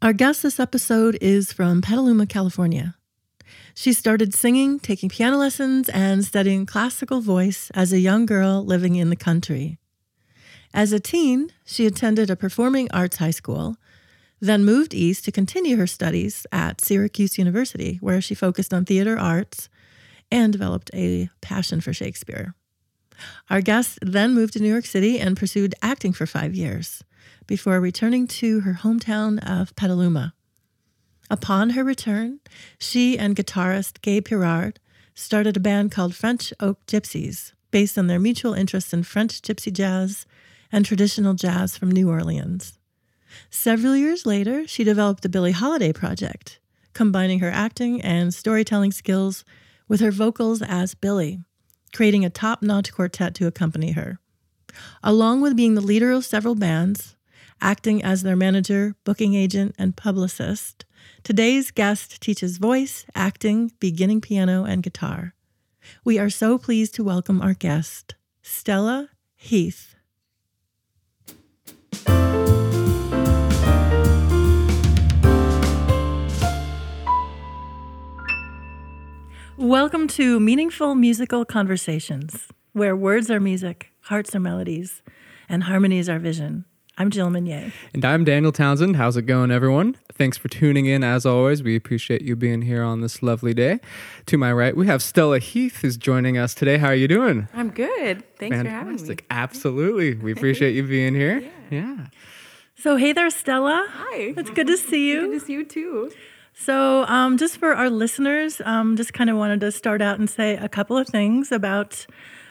Our guest this episode is from Petaluma, California. She started singing, taking piano lessons, and studying classical voice as a young girl living in the country. As a teen, she attended a performing arts high school, then moved east to continue her studies at Syracuse University, where she focused on theater arts and developed a passion for Shakespeare. Our guest then moved to New York City and pursued acting for five years before returning to her hometown of Petaluma. Upon her return, she and guitarist Gabe Pirard started a band called French Oak Gypsies, based on their mutual interest in French gypsy jazz and traditional jazz from New Orleans. Several years later, she developed the Billie Holiday Project, combining her acting and storytelling skills with her vocals as Billie, creating a top notch quartet to accompany her. Along with being the leader of several bands, acting as their manager, booking agent, and publicist, today's guest teaches voice, acting, beginning piano, and guitar. We are so pleased to welcome our guest, Stella Heath. Welcome to Meaningful Musical Conversations, where words are music, hearts are melodies, and harmonies are vision. I'm Jill Meunier. And I'm Daniel Townsend. How's it going, everyone? Thanks for tuning in as always. We appreciate you being here on this lovely day. To my right, we have Stella Heath who's joining us today. How are you doing? I'm good. Thanks Fantastic. for having me. Absolutely. We appreciate you being here. yeah. yeah. So, hey there, Stella. Hi. It's good to see you. Good to see you too. So, um, just for our listeners, um, just kind of wanted to start out and say a couple of things about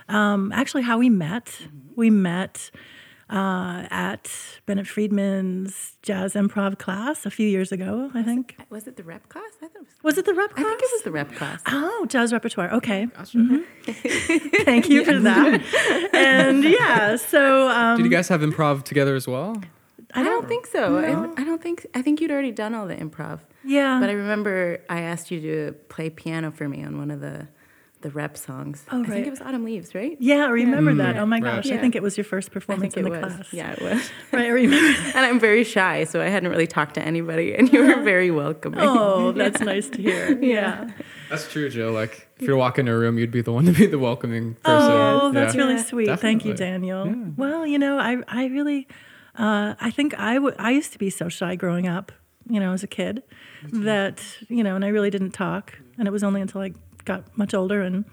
um, actually how we met. Mm-hmm. We met uh, at Bennett Friedman's jazz improv class a few years ago, I think. Was it, was it the rep class? I thought it was. Was it the rep class? I think it was the rep class. Oh, jazz repertoire. Okay. Mm-hmm. Thank you for that. and yeah, so. Um, Did you guys have improv together as well? I don't, I don't think so. No. I, I, don't think. I think you'd already done all the improv. Yeah. But I remember I asked you to play piano for me on one of the the rep songs. Oh, right. I think it was Autumn Leaves, right? Yeah, I remember yeah. that. Mm-hmm. Oh my gosh, yeah. I think it was your first performance in the was. class. Yeah, it was. right, I remember. and I'm very shy, so I hadn't really talked to anybody, and you were very welcoming. Oh, that's nice to hear. Yeah. That's true, Jill. Like, if you're walking in a room, you'd be the one to be the welcoming person. Oh, that's really sweet. Definitely. Thank you, Daniel. Well, you know, I, I really, uh, I think I, w- I used to be so shy growing up, you know, as a kid, that, you know, and I really didn't talk. And it was only until I got much older and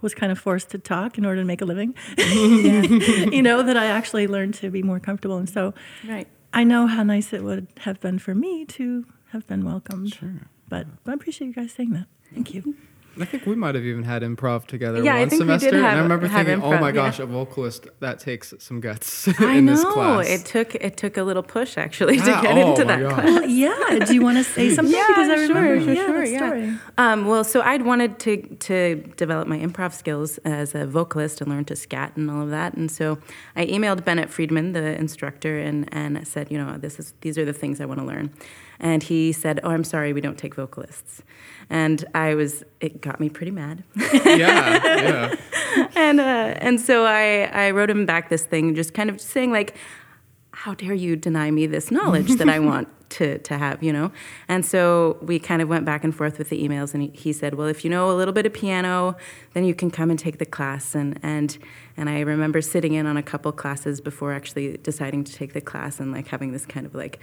was kind of forced to talk in order to make a living. you know, that I actually learned to be more comfortable. And so right. I know how nice it would have been for me to have been welcomed. Sure. But, but I appreciate you guys saying that. Thank you. I think we might have even had improv together yeah, one semester. Have, and I remember thinking, improv, oh my gosh, yeah. a vocalist that takes some guts I in know. this class. It took it took a little push actually yeah. to get oh into that gosh. class. Well, yeah. Do you want to say something? yeah, because I sure, remember. sure, yeah, sure, yeah. Um, well, so I'd wanted to to develop my improv skills as a vocalist and learn to scat and all of that. And so I emailed Bennett Friedman, the instructor, and and said, you know, this is these are the things I want to learn. And he said, "Oh, I'm sorry, we don't take vocalists." And I was, it got me pretty mad. yeah, yeah. and uh, and so I I wrote him back this thing, just kind of saying like, "How dare you deny me this knowledge that I want to to have?" You know. And so we kind of went back and forth with the emails, and he, he said, "Well, if you know a little bit of piano, then you can come and take the class." And and and I remember sitting in on a couple classes before actually deciding to take the class, and like having this kind of like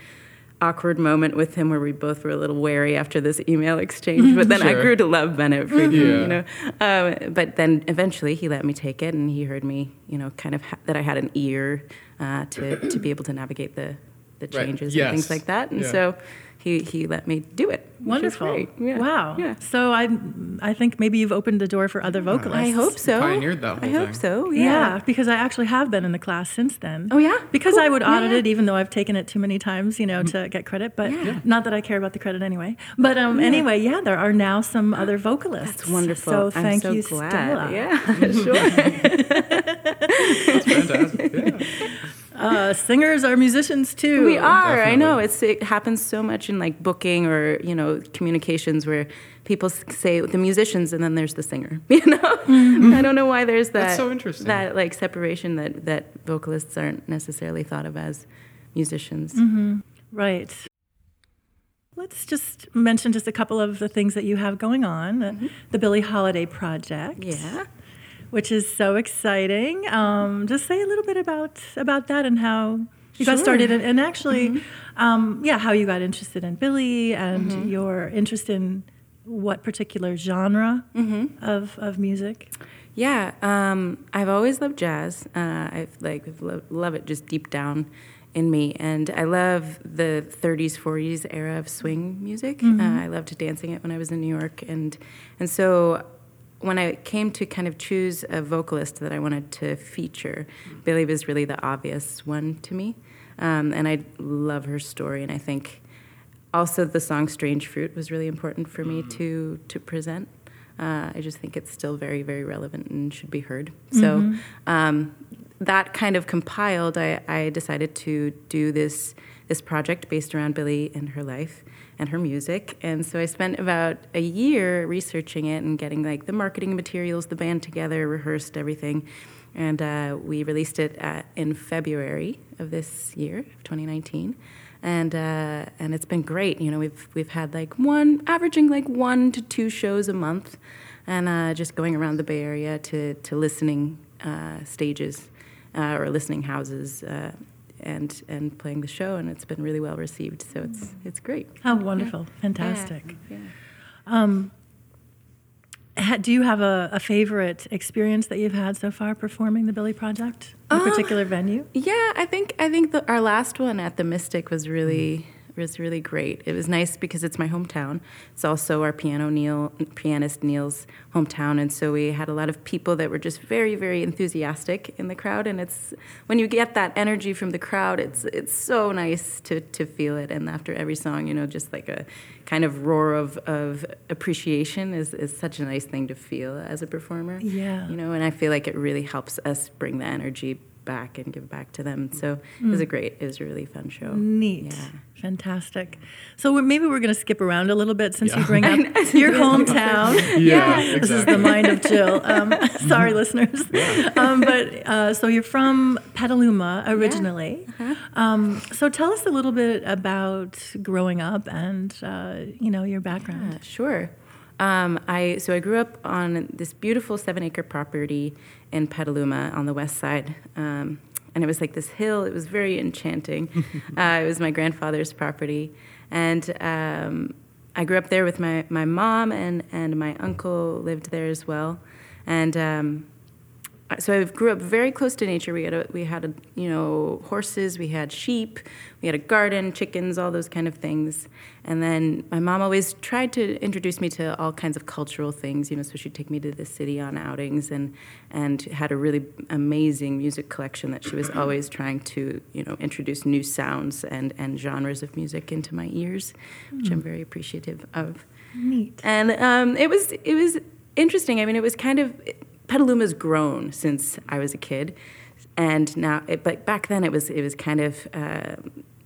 awkward moment with him where we both were a little wary after this email exchange. But then sure. I grew to love Bennett Friedman, yeah. you know. Um, but then eventually he let me take it, and he heard me, you know, kind of ha- that I had an ear uh, to to be able to navigate the the changes right. yes. and things like that. And yeah. so he he let me do it. Wonderful! Yeah. Wow. Yeah. So I I think maybe you've opened the door for other vocalists. I hope so. Pioneered that whole I hope thing. so. Yeah. Yeah. because I actually have been in the class since then. Oh yeah. Because Cool. I would audit yeah. it, even though I've taken it too many times, you know, to get credit. But Yeah. not that I care about the credit anyway. But um, anyway, yeah, there are now some other vocalists. That's wonderful. So I'm thank so you, glad. Stella. Yeah, sure. That's fantastic. Yeah. Uh, singers are musicians too. We are. I know. It's it happens so much in like booking or you know communications where people say the musicians and then there's the singer. You know, I don't know why there's that. That's so interesting. That like separation that that vocalists aren't necessarily thought of as musicians. Mm-hmm. Right. Let's just mention just a couple of the things that you have going on. The, the Billie Holiday Project. Yeah. Which is so exciting. Um, just say a little bit about about that and how you got started, and, and actually, um, yeah, how you got interested in Billie and your interest in what particular genre of, of music. Yeah, um, I've always loved jazz. Uh, I've like lo- love it just deep down in me, and I love the 30s, 40s era of swing music. Uh, I loved dancing it when I was in New York, and and so when I came to kind of choose a vocalist that I wanted to feature, Billie was really the obvious one to me, um, and I love her story, and I think also the song "Strange Fruit" was really important for me to to present. Uh, I just think it's still very, very relevant and should be heard. So um, that kind of compiled, I, I decided to do this this project based around Billie and her life and her music. And so I spent about a year researching it and getting like the marketing materials, the band together, rehearsed everything, and uh, we released it at, in February of this year, of 2019 and uh, and it's been great. You know, we've we've had like one averaging like one to two shows a month, and uh, just going around the Bay Area to to listening uh, stages uh, or listening houses. And, and playing the show, and it's been really well received. So it's mm. it's great. How wonderful. Fantastic. Yeah. Um, ha- do you have a, a favorite experience that you've had so far performing the Billie Project? A Uh, um, particular venue? Yeah, I think I think the, our last one at the Mystic was really mm-hmm. Was really great. It was nice because it's my hometown. It's also our piano Neil pianist Neil's hometown, and so we had a lot of people that were just very very enthusiastic in the crowd. And it's when you get that energy from the crowd, it's it's so nice to to feel it. And after every song, you know, just like a kind of roar of of appreciation is is such a nice thing to feel as a performer. Yeah. you know, and I feel like it really helps us bring the energy back and give back to them. So it was a great, it was a really fun show. Neat. Yeah. Fantastic. So we're, maybe we're going to skip around a little bit since you bring up your hometown. Yeah, This is the mind of Jill. Um, sorry, listeners. Um, but uh, so you're from Petaluma originally. Uh-huh. Um, so tell us a little bit about growing up and uh, you know your background. Yeah, sure. Um, I so I grew up on this beautiful seven acre property in Petaluma on the west side. Um, and it was like this hill. It was very enchanting. uh, it was my grandfather's property, and um, I grew up there with my, my mom and, and my uncle lived there as well. And um, so I grew up very close to nature. We had a, we had a, you know horses, we had sheep, we had a garden, chickens, all those kind of things. And then my mom always tried to introduce me to all kinds of cultural things. You know, so she'd take me to the city on outings, and and had a really amazing music collection that she was always trying to you know introduce new sounds and and genres of music into my ears, which I'm very appreciative of. Neat. And um, it was it was interesting. I mean, it was kind of Petaluma's grown since I was a kid, and now, it, but back then it was it was kind of uh,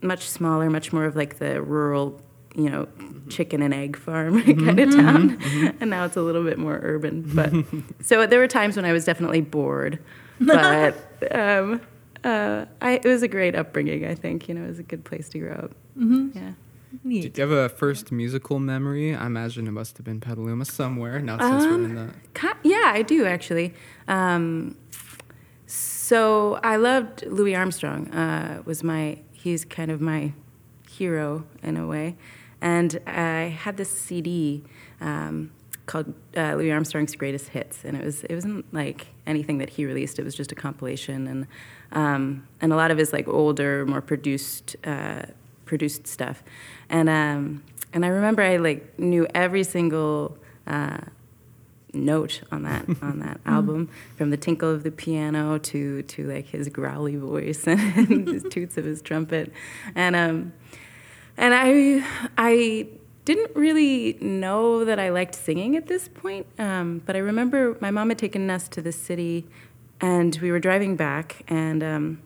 much smaller, much more of like the rural, you know, chicken and egg farm kind of town, and now it's a little bit more urban. But so there were times when I was definitely bored, but. Um, uh, I, it was a great upbringing. I think you know it was a good place to grow up. Mm-hmm. Yeah. Neat. Do you have a first musical memory? I imagine it must have been Petaluma somewhere. Now since we're in the Ki- Yeah, I do actually. Um, so I loved Louis Armstrong. Uh, was my he's kind of my hero in a way, and I had this CD um, called uh, Louis Armstrong's Greatest Hits, and it was it wasn't like anything that he released. It was just a compilation, and um, and a lot of his like older, more produced. Uh, produced stuff and um and i remember i like knew every single uh note on that on that album from the tinkle of the piano to to like his growly voice and his toots of his trumpet and um and i i didn't really know that i liked singing at this point um, but i remember my mom had taken us to the city and we were driving back and um,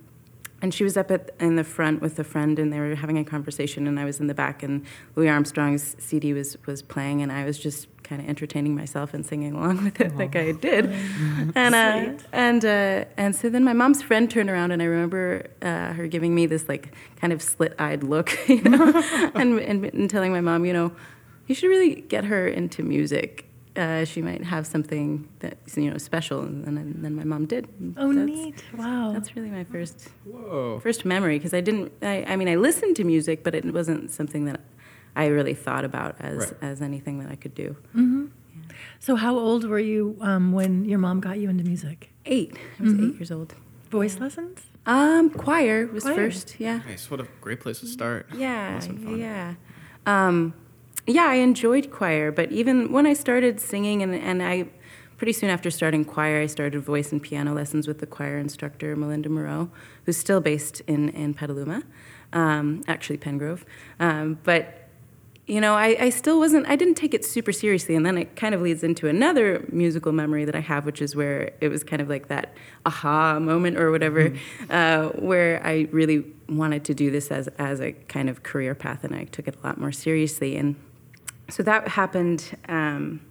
and she was up at, in the front with a friend, and they were having a conversation, and I was in the back, and Louis Armstrong's CD was was playing, and I was just kind of entertaining myself and singing along with it, like I did, and uh, and uh, and so then my mom's friend turned around, and I remember uh, her giving me this like kind of slit-eyed look, you know, and, and and telling my mom, you know, you should really get her into music. Uh, she might have something that's you know special, and then, and then my mom did. Oh, That's- neat! Wow. That's really my first Whoa. first memory because I didn't. I, I mean, I listened to music, but it wasn't something that I really thought about as Right. as anything that I could do. so, how old were you um, when your mom got you into music? Eight. I was eight years old. Voice lessons? Um, choir was Choir. first. Yeah. Nice. What a great place to start. Yeah. Must have been fun. Yeah. Um, yeah, I enjoyed choir, but even when I started singing, and, and I pretty soon after starting choir, I started voice and piano lessons with the choir instructor, Melinda Moreau, who's still based in, in Petaluma, um, actually Penngrove. Um, but you know, I, I still wasn't, I didn't take it super seriously. And then it kind of leads into another musical memory that I have, which is where it was kind of like that aha moment or whatever, uh, where I really wanted to do this as, as a kind of career path and I took it a lot more seriously. And so that happened. Um,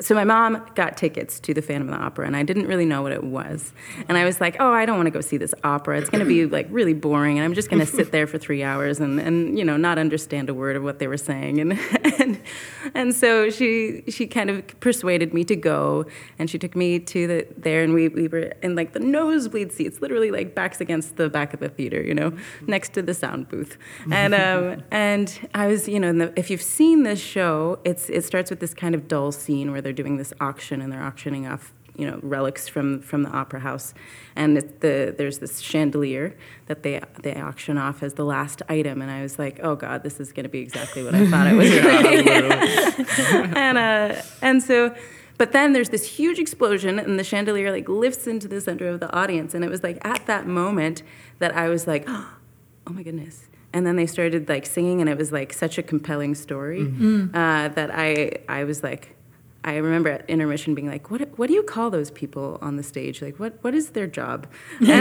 so my mom got tickets to the Phantom of the Opera, and I didn't really know what it was. And I was like, "Oh, I don't want to go see this opera. It's going to be like really boring, and I'm just going to sit there for three hours and, and you know not understand a word of what they were saying." And and and so she she kind of persuaded me to go, and she took me to the there, and we we were in like the nosebleed seats, literally like backs against the back of the theater, you know, next to the sound booth. And um, and I was, you know, in the, if you've seen this show, it's it starts with this kind of dull scene where they're doing this auction and they're auctioning off, you know, relics from from the opera house, and it, the there's this chandelier that they they auction off as the last item, and I was like, oh god, this is going to be exactly what I thought it was. and uh, and so. But then there's this huge explosion, and the chandelier like lifts into the center of the audience, and it was like at that moment that I was like, oh my goodness. And then they started like singing, and it was like such a compelling story uh, that I I was like, I remember at intermission being like, what what do you call those people on the stage? Like what what is their job? And,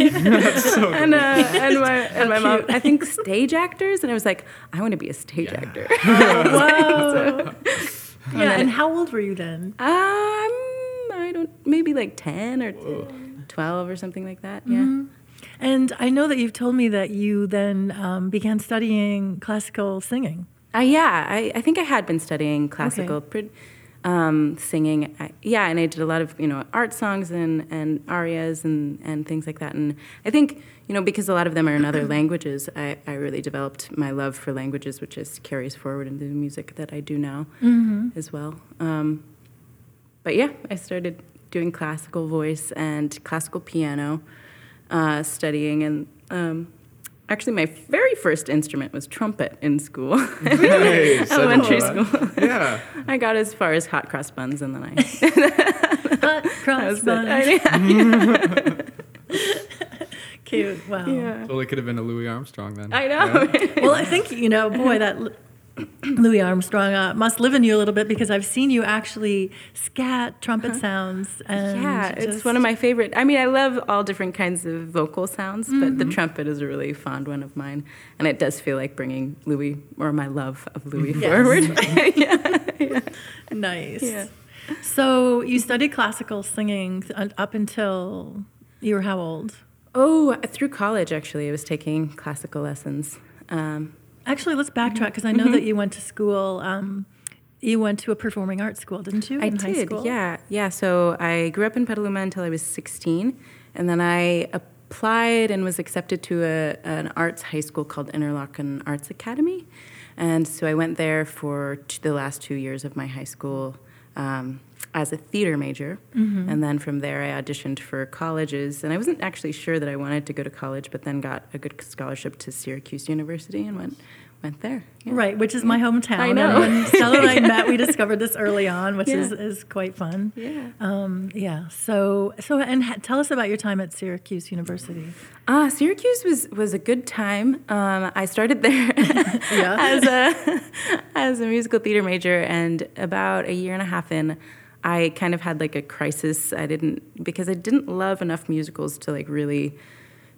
and, uh, and my and my mom, I think stage actors, and I was like, I want to be a stage actor. Whoa! yeah, and how old were you then? Um, I don't maybe like ten or twelve or something like that. Yeah. And I know that you've told me that you then um, began studying classical singing. Uh, yeah, I, I think I had been studying classical pre- um, singing. I, yeah, and I did a lot of you know art songs and, and arias and, and things like that. And I think you know because a lot of them are in other languages, I, I really developed my love for languages, which just carries forward into the music that I do now as well. Um, but yeah, I started doing classical voice and classical piano, uh, studying, and um, actually, my very first instrument was trumpet in school, Nice. I didn't know elementary that. school. Yeah. I got as far as hot cross buns, and then I Hot that cross was it. buns. I, Cute. Wow. yeah. Totally could have been a Louis Armstrong then. I know. Well, I think you know, boy, that L- Louis Armstrong uh, must live in you a little bit because I've seen you actually scat trumpet sounds. And yeah, it's one of my favorite. I mean, I love all different kinds of vocal sounds, but the trumpet is a really fond one of mine, and it does feel like bringing Louis or my love of Louis Yes. forward. yeah. nice. Yeah. So you studied classical singing up until you were how old? Oh, through college, actually, I was taking classical lessons. Um, Actually, let's backtrack because I know that you went to school. Um, you went to a performing arts school, didn't you? I in high did, school? yeah, yeah. So I grew up in Petaluma until I was 16, and then I applied and was accepted to a, an arts high school called Interlochen Arts Academy, and so I went there for t- the last two years of my high school um, as a theater major, and then from there I auditioned for colleges, and I wasn't actually sure that I wanted to go to college, but then got a good scholarship to Syracuse University and went went there. yeah. Right, which is my hometown. I know. And when Stella and I met, we discovered this early on, which is, Yeah. is quite fun. Yeah. Um, yeah. So, so, and ha- tell us about your time at Syracuse University. Ah, Syracuse was was a good time. Um, I started there as a as a musical theater major, and about a year and a half in, I kind of had like a crisis. I didn't because I didn't love enough musicals to like really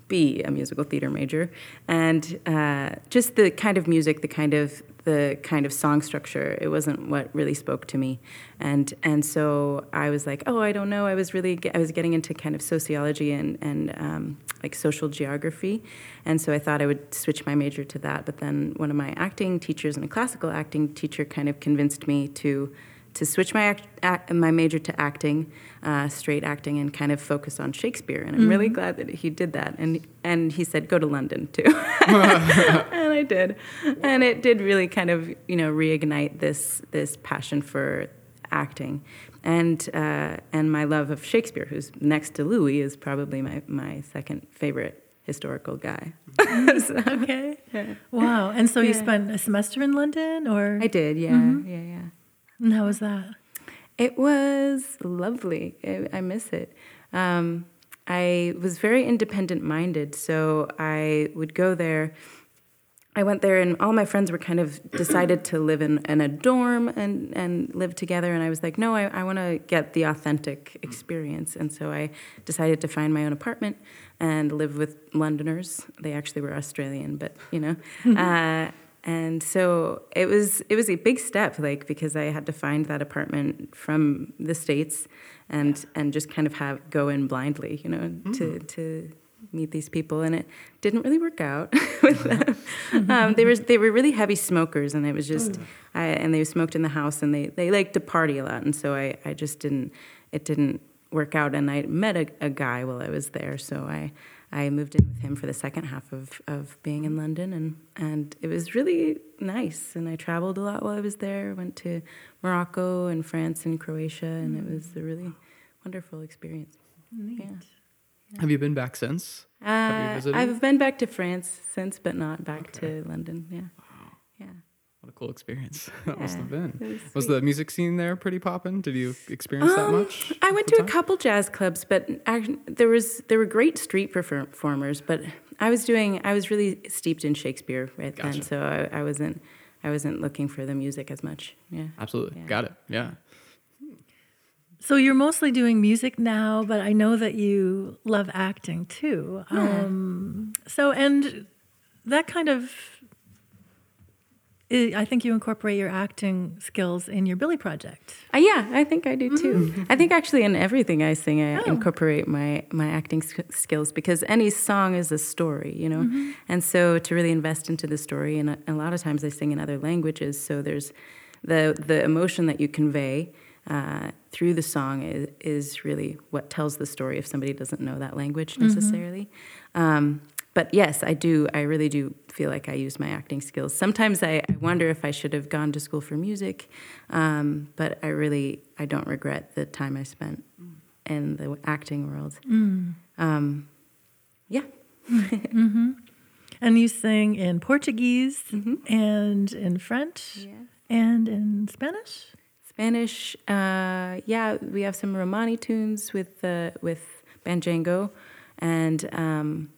be a musical theater major, and uh, just the kind of music, the kind of the kind of song structure, it wasn't what really spoke to me, and and so I was like, oh, I don't know. I was really I was getting into kind of sociology and and um, like social geography, and so I thought I would switch my major to that. But then one of my acting teachers and a classical acting teacher kind of convinced me to to switch my act, act, my major to acting, uh, straight acting, and kind of focus on Shakespeare. And I'm mm-hmm. really glad that he did that. And and he said go to London too, and I did, and it did really kind of you know reignite this this passion for acting. And uh, and my love of Shakespeare, who's next to Louis, is probably my, my second favorite historical guy. so, okay. Yeah. Wow. And so yeah. you spent a semester in London, or I did. Yeah. Mm-hmm. Yeah. Yeah. And how was that? It was lovely. I, I miss it. Um, I was very independent minded, so I would go there. I went there, and all my friends were kind of decided to live in, in a dorm and, and live together. And I was like, no, I, I want to get the authentic experience. And so I decided to find my own apartment and live with Londoners. They actually were Australian, but you know. uh, and so it was it was a big step like because i had to find that apartment from the states and yeah. and just kind of have go in blindly you know mm. to to meet these people and it didn't really work out with them um, they were they were really heavy smokers and it was just mm. I, and they smoked in the house and they they liked to party a lot and so i i just didn't it didn't work out and i met a, a guy while i was there so i I moved in with him for the second half of, of being in London, and, and it was really nice. And I traveled a lot while I was there. Went to Morocco and France and Croatia, and mm. it was a really wonderful experience. Neat. Yeah. Yeah. Have you been back since? Uh, I've been back to France since, but not back okay. to London. Yeah. What a cool experience that yeah, must have been. Was, was, the music scene there pretty poppin'? Did you experience um, that much? I went to time? a couple jazz clubs, but actually, there was there were great street performers. But I was doing I was really steeped in Shakespeare right gotcha. then, so I, I, wasn't I wasn't looking for the music as much. Yeah, absolutely, yeah. got it. Yeah. So you're mostly doing music now, but I know that you love acting too. Yeah. Um, so and that kind of I think you incorporate your acting skills in your Billie project. Uh, yeah, I think I do too. Mm-hmm. I think actually in everything I sing, I oh. incorporate my my acting skills because any song is a story, you know. Mm-hmm. And so to really invest into the story, and a, a, lot of times I sing in other languages, so there's the the emotion that you convey. Uh, through the song is, is really what tells the story if somebody doesn't know that language mm-hmm. necessarily. Mm-hmm. Um, but yes, I do. I really do feel like I use my acting skills. Sometimes I, I wonder if I should have gone to school for music, um, but I really I don't regret the time I spent in the acting world. Mm. Um, yeah. mm-hmm. And you sing in Portuguese mm-hmm. and in French yes. and in Spanish. Spanish, uh, yeah, we have some Romani tunes with uh, with Banjango, and um,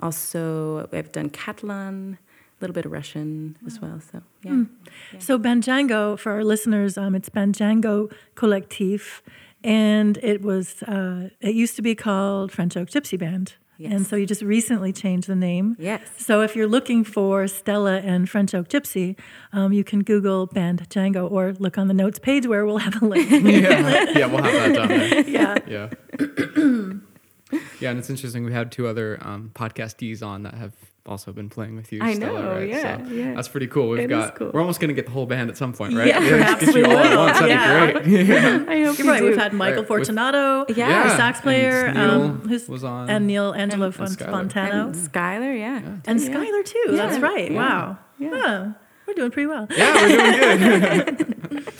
also, I've done Catalan, a little bit of Russian as well. So, yeah. Mm. yeah. So, Banjango, for our listeners, um, it's Banjango Collectif, and it was, uh, it used to be called French Oak Gypsy Band. Yes. And so you just recently changed the name. Yes. So if you're looking for Stella and French Oak Gypsy, um, you can Google Banjango or look on the notes page where we'll have a link. yeah. yeah, we'll have that down there. Yeah. Yeah. yeah, and it's interesting. We had two other um, podcastees on that have also been playing with you. I Stella, know, right? yeah, so yeah. That's pretty cool. We've it got. Cool. We're almost going to get the whole band at some point, right? Yeah, yeah perhaps we will. At once. That'd yeah. be great. Yeah. I hope You're right. We've had Michael right. Fortunato, with, yeah, sax player, and um, who's was on, and Neil Angelo and, Fontano, and Skylar, yeah, yeah. and Skylar too. That's right. Wow. Yeah. we're doing pretty well. Yeah, we're doing good.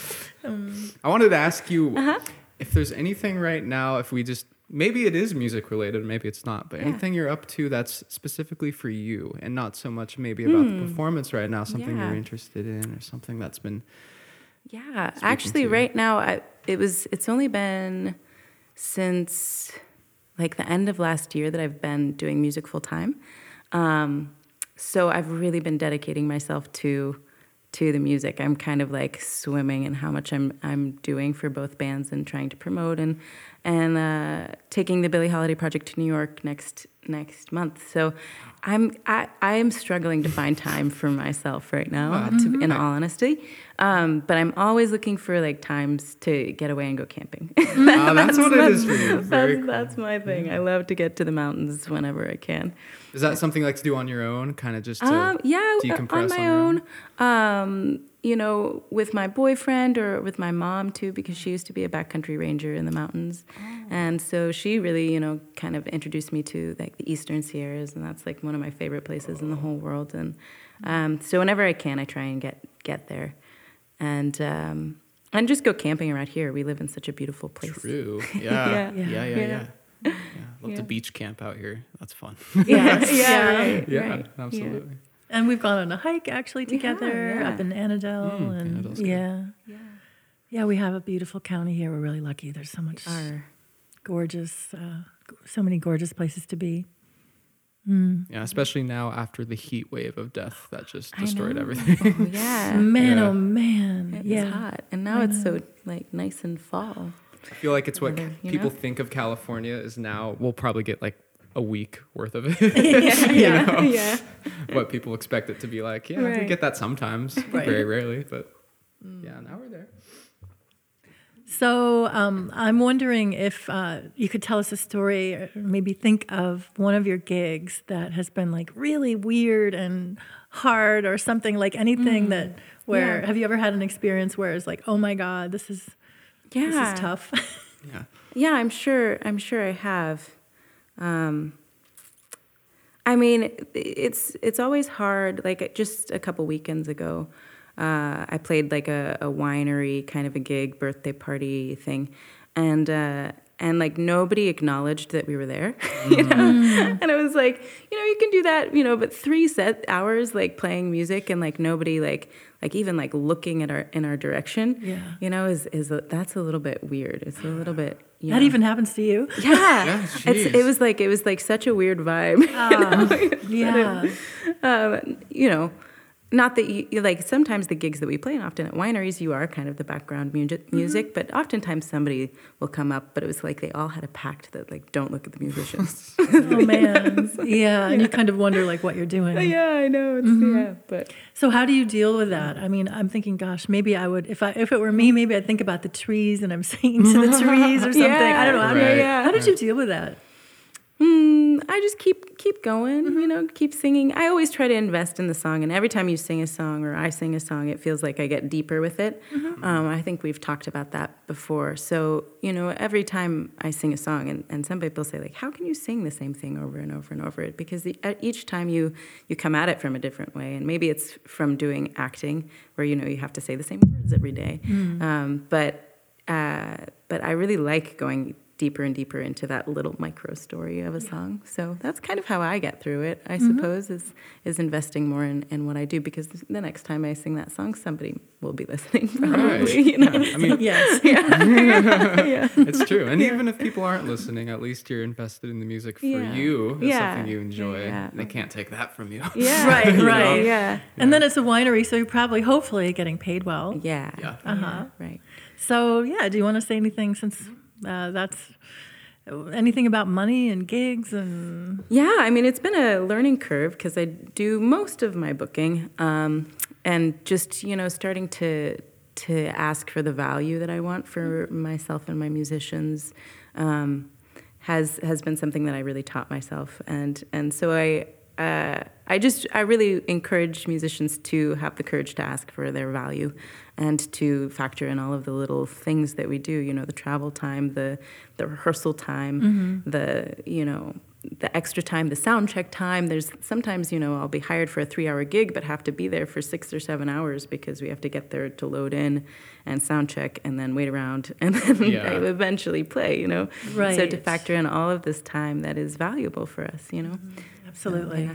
um, I wanted to ask you uh-huh. if there's anything right now. If we just maybe it is music related, maybe it's not, but yeah. anything you're up to that's specifically for you and not so much maybe about mm. the hmm. performance right now, something yeah. you're interested in or something that's been. Yeah, actually, right now, I, it was, it's only been since like the end of last year that I've been doing music full time. Um, so I've really been dedicating myself to to the music. I'm kind of like swimming in how much I'm I'm doing for both bands and trying to promote and and uh, taking the Billie Holiday project to New York next next month. So I'm I, I am struggling to find time for myself right now, to, in all honesty. Um, but I'm always looking for like times to get away and go camping. Oh, that's what it is for you. Very that's, cool. that's my thing. I love to get to the mountains whenever I can. Is that something you like to do on your own, kind of just to Um, yeah, decompress on my your own. Um, you know, with my boyfriend or with my mom too, because she used to be a backcountry ranger in the mountains, and so she really, you know, kind of introduced me to like the Eastern Sierras, and that's like one of my favorite places in the whole world. And um, so whenever I can, I try and get get there, and um, and just go camping around here. We live in such a beautiful place. True. Yeah. Yeah. Yeah. Yeah. Yeah. Yeah. yeah. Love Yeah. the beach camp out here. That's fun. Yeah, yeah, Yeah. right, yeah. right. Absolutely. And we've gone on a hike actually We have, together yeah. up in Annadel, Mm, and yeah, Yeah. yeah, we have a beautiful county here. We're really lucky. There's so much Our, gorgeous, uh, so many gorgeous places to be. Yeah. Especially now after the heat wave of death that just destroyed everything. Oh, yeah. Man, Yeah. oh man, It's yeah. hot, and now I it's know. so like nice and fall. I feel like it's what Weather, people know? think of California is now. We'll probably get like a week worth of it. yeah, You know? yeah. what people expect it to be like. Yeah, we get that sometimes, Right. very rarely, but yeah, now we're there. So um, I'm wondering if uh, you could tell us a story, or maybe think of one of your gigs that has been like really weird and hard, or something like anything that where Yeah. have you ever had an experience where it's like, oh my god, this is Yeah. this is tough. Yeah. Yeah, I'm sure. I'm sure I have. Um, I mean, it's it's always hard. Like just a couple weekends ago, uh, I played like a, a winery kind of a gig, birthday party thing, and uh, and like nobody acknowledged that we were there. you know, and it was like, you know, you can do that, you know, but three set hours like playing music and like nobody like like even like looking at our in our direction. Yeah. you know, is is a, that's a little bit weird. It's a little bit. You that know. even happens to you? Yeah, Yeah, it's, it was like it was like such a weird vibe. Yeah. um, you know, not that you you- like sometimes the gigs that we play, and often at wineries, you are kind of the background music, mm-hmm. music but oftentimes somebody will come up. But it was like they all had a pact that like don't look at the musicians. Oh man. Yeah. And you kind of wonder like what you're doing. yeah, I know. It's, mm-hmm. Yeah, but So how do you deal with that? I mean, I'm thinking, gosh, maybe I would if I if it were me, maybe I'd think about the trees and I'm singing to the trees or something. yeah, I don't know. How, Right. did, yeah. how did you deal with that? Mm, I just keep keep going, you know, keep singing. I always try to invest in the song, and every time you sing a song or I sing a song, it feels like I get deeper with it. Um, I think we've talked about that before. So you know, every time I sing a song, and, and some people say like, "How can you sing the same thing over and over and over?" It because the, each time you you come at it from a different way, and maybe it's from doing acting, where you know you have to say the same words every day. Um, but uh, but I really like going deeper and deeper into that little micro story of a song. So that's kind of how I get through it, I suppose, is is investing more in, in what I do because the next time I sing that song, somebody will be listening probably. Right. You know? I mean, Yes. yeah. it's true. And even if people aren't listening, at least you're invested in the music for Yeah. you. It's Yeah. something you enjoy. Yeah. They can't take that from you. Yeah. Right, You right. know? Yeah. And then it's a winery, so you're probably hopefully getting paid well. Yeah. Yeah. Uh-huh. Right. So yeah, do you want to say anything since uh, that's anything about money and gigs and Yeah, I mean, it's been a learning curve because I do most of my booking, um, and just you know, starting to to ask for the value that I want for myself and my musicians um, has has been something that I really taught myself, and and so I. Uh, I just I really encourage musicians to have the courage to ask for their value, and to factor in all of the little things that we do. You know, the travel time, the the rehearsal time, mm-hmm. the you know the extra time, the sound check time. There's sometimes, you know, I'll be hired for a three hour gig, but have to be there for six or seven hours because we have to get there to load in and sound check and then wait around and then Yeah. Eventually play, you know. Right. So to factor in all of this time that is valuable for us, you know. Mm-hmm. absolutely. Yeah.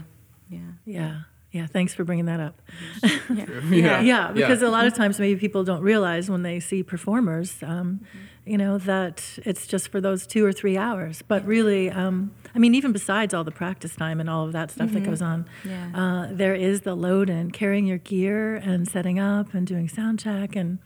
Yeah. Yeah. Yeah, thanks for bringing that up. Yeah. Yeah. yeah, because a lot of times maybe people don't realize when they see performers, um, you know, that it's just for those two or three hours. But really, um, I mean, even besides all the practice time and all of that stuff that goes on, Yeah. uh, there is the load and carrying your gear and setting up and doing sound check and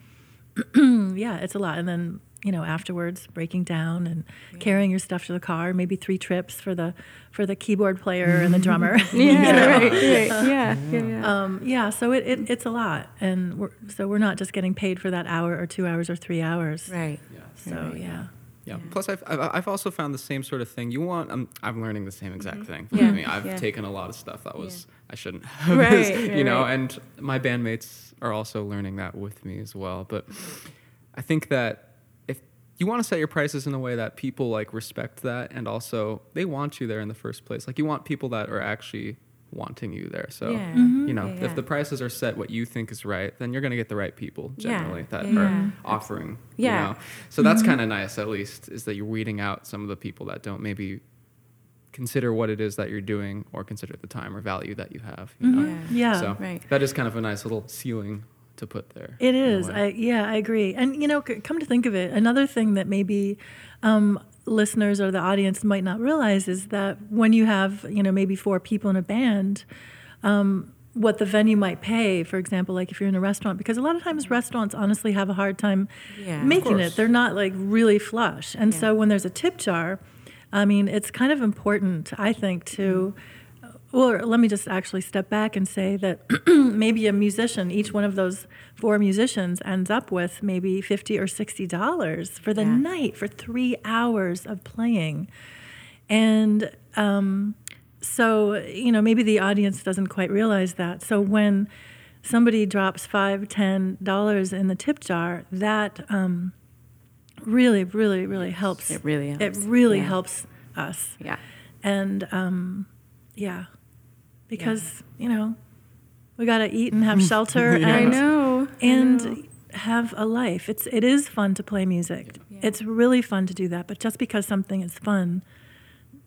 yeah, it's a lot. And then you know afterwards breaking down and carrying your stuff to the car, maybe three trips for the for the keyboard player and the drummer. Yeah, right, right. Yeah, yeah, yeah. Um, yeah, so it, it, it's a lot, and we're, so we're not just getting paid for that hour or two hours or three hours. right. yeah. So yeah, Yeah. Plus, I've, I've I've also found the same sort of thing. You want? I'm I'm learning the same exact thing. Mm-hmm. Yeah, I mean, I've yeah. taken a lot of stuff that was I shouldn't have. Right, is- right, you know, right. and my bandmates are also learning that with me as well. But I think that if you want to set your prices in a way that people like respect that, and also they want you there in the first place. Like you want people that are actually wanting you there. So Yeah. Mm-hmm. you know, Yeah, yeah. if the prices are set what you think is right, then you're gonna get the right people Yeah, generally that yeah, are offering. Yeah. You know? So that's mm-hmm. kind of nice, at least, is that you're weeding out some of the people that don't maybe consider what it is that you're doing or consider the time or value that you have. You mm-hmm. know? Yeah. yeah. So Right. that is kind of a nice little ceiling to put there. It in a is. way. I, yeah, I agree. And you know, c- come to think of it, another thing that maybe um, listeners or the audience might not realize is that when you have, you know, maybe four people in a band, um, what the venue might pay, for example, like if you're in a restaurant, because a lot of times restaurants honestly have a hard time Yeah. Making it. They're not like really flush. And Yeah. so when there's a tip jar, I mean, it's kind of important, I think, to or let me just actually step back and say that maybe a musician, each one of those four musicians, ends up with maybe fifty or sixty dollars for the Yeah. night for three hours of playing, and um, so you know maybe the audience doesn't quite realize that. So when somebody drops five, ten dollars in the tip jar, that um, really, really, really helps. It really It helps. really Yeah. helps us Yeah. and um, yeah, because you know we got to eat and have shelter and I know. I and know. have a life. It's it is fun to play music. It's really fun to do that. But just because something is fun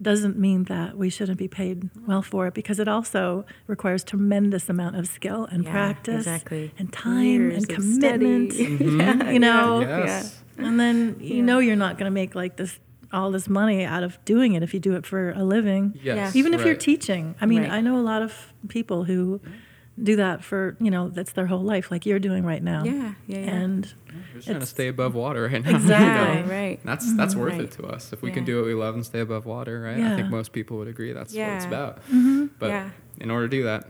doesn't mean that we shouldn't be paid well for it because it also requires tremendous amount of skill and Yeah, practice exactly. and time Years and commitment. study. Mhm. You know, Yes. and then you know you're not going to make like this all this money out of doing it if you do it for a living. Yes. Even if you're teaching. I mean, Right. I know a lot of people who do that for, you know, that's their whole life, like you're doing right now. Yeah, yeah, yeah. And We're just trying to stay above water right now. you know? Exactly. Yeah, right. That's that's worth Right. it to us. If we Yeah. can do what we love and stay above water, right? I think most people would agree that's what it's about. Mm-hmm. But Yeah. in order to do that,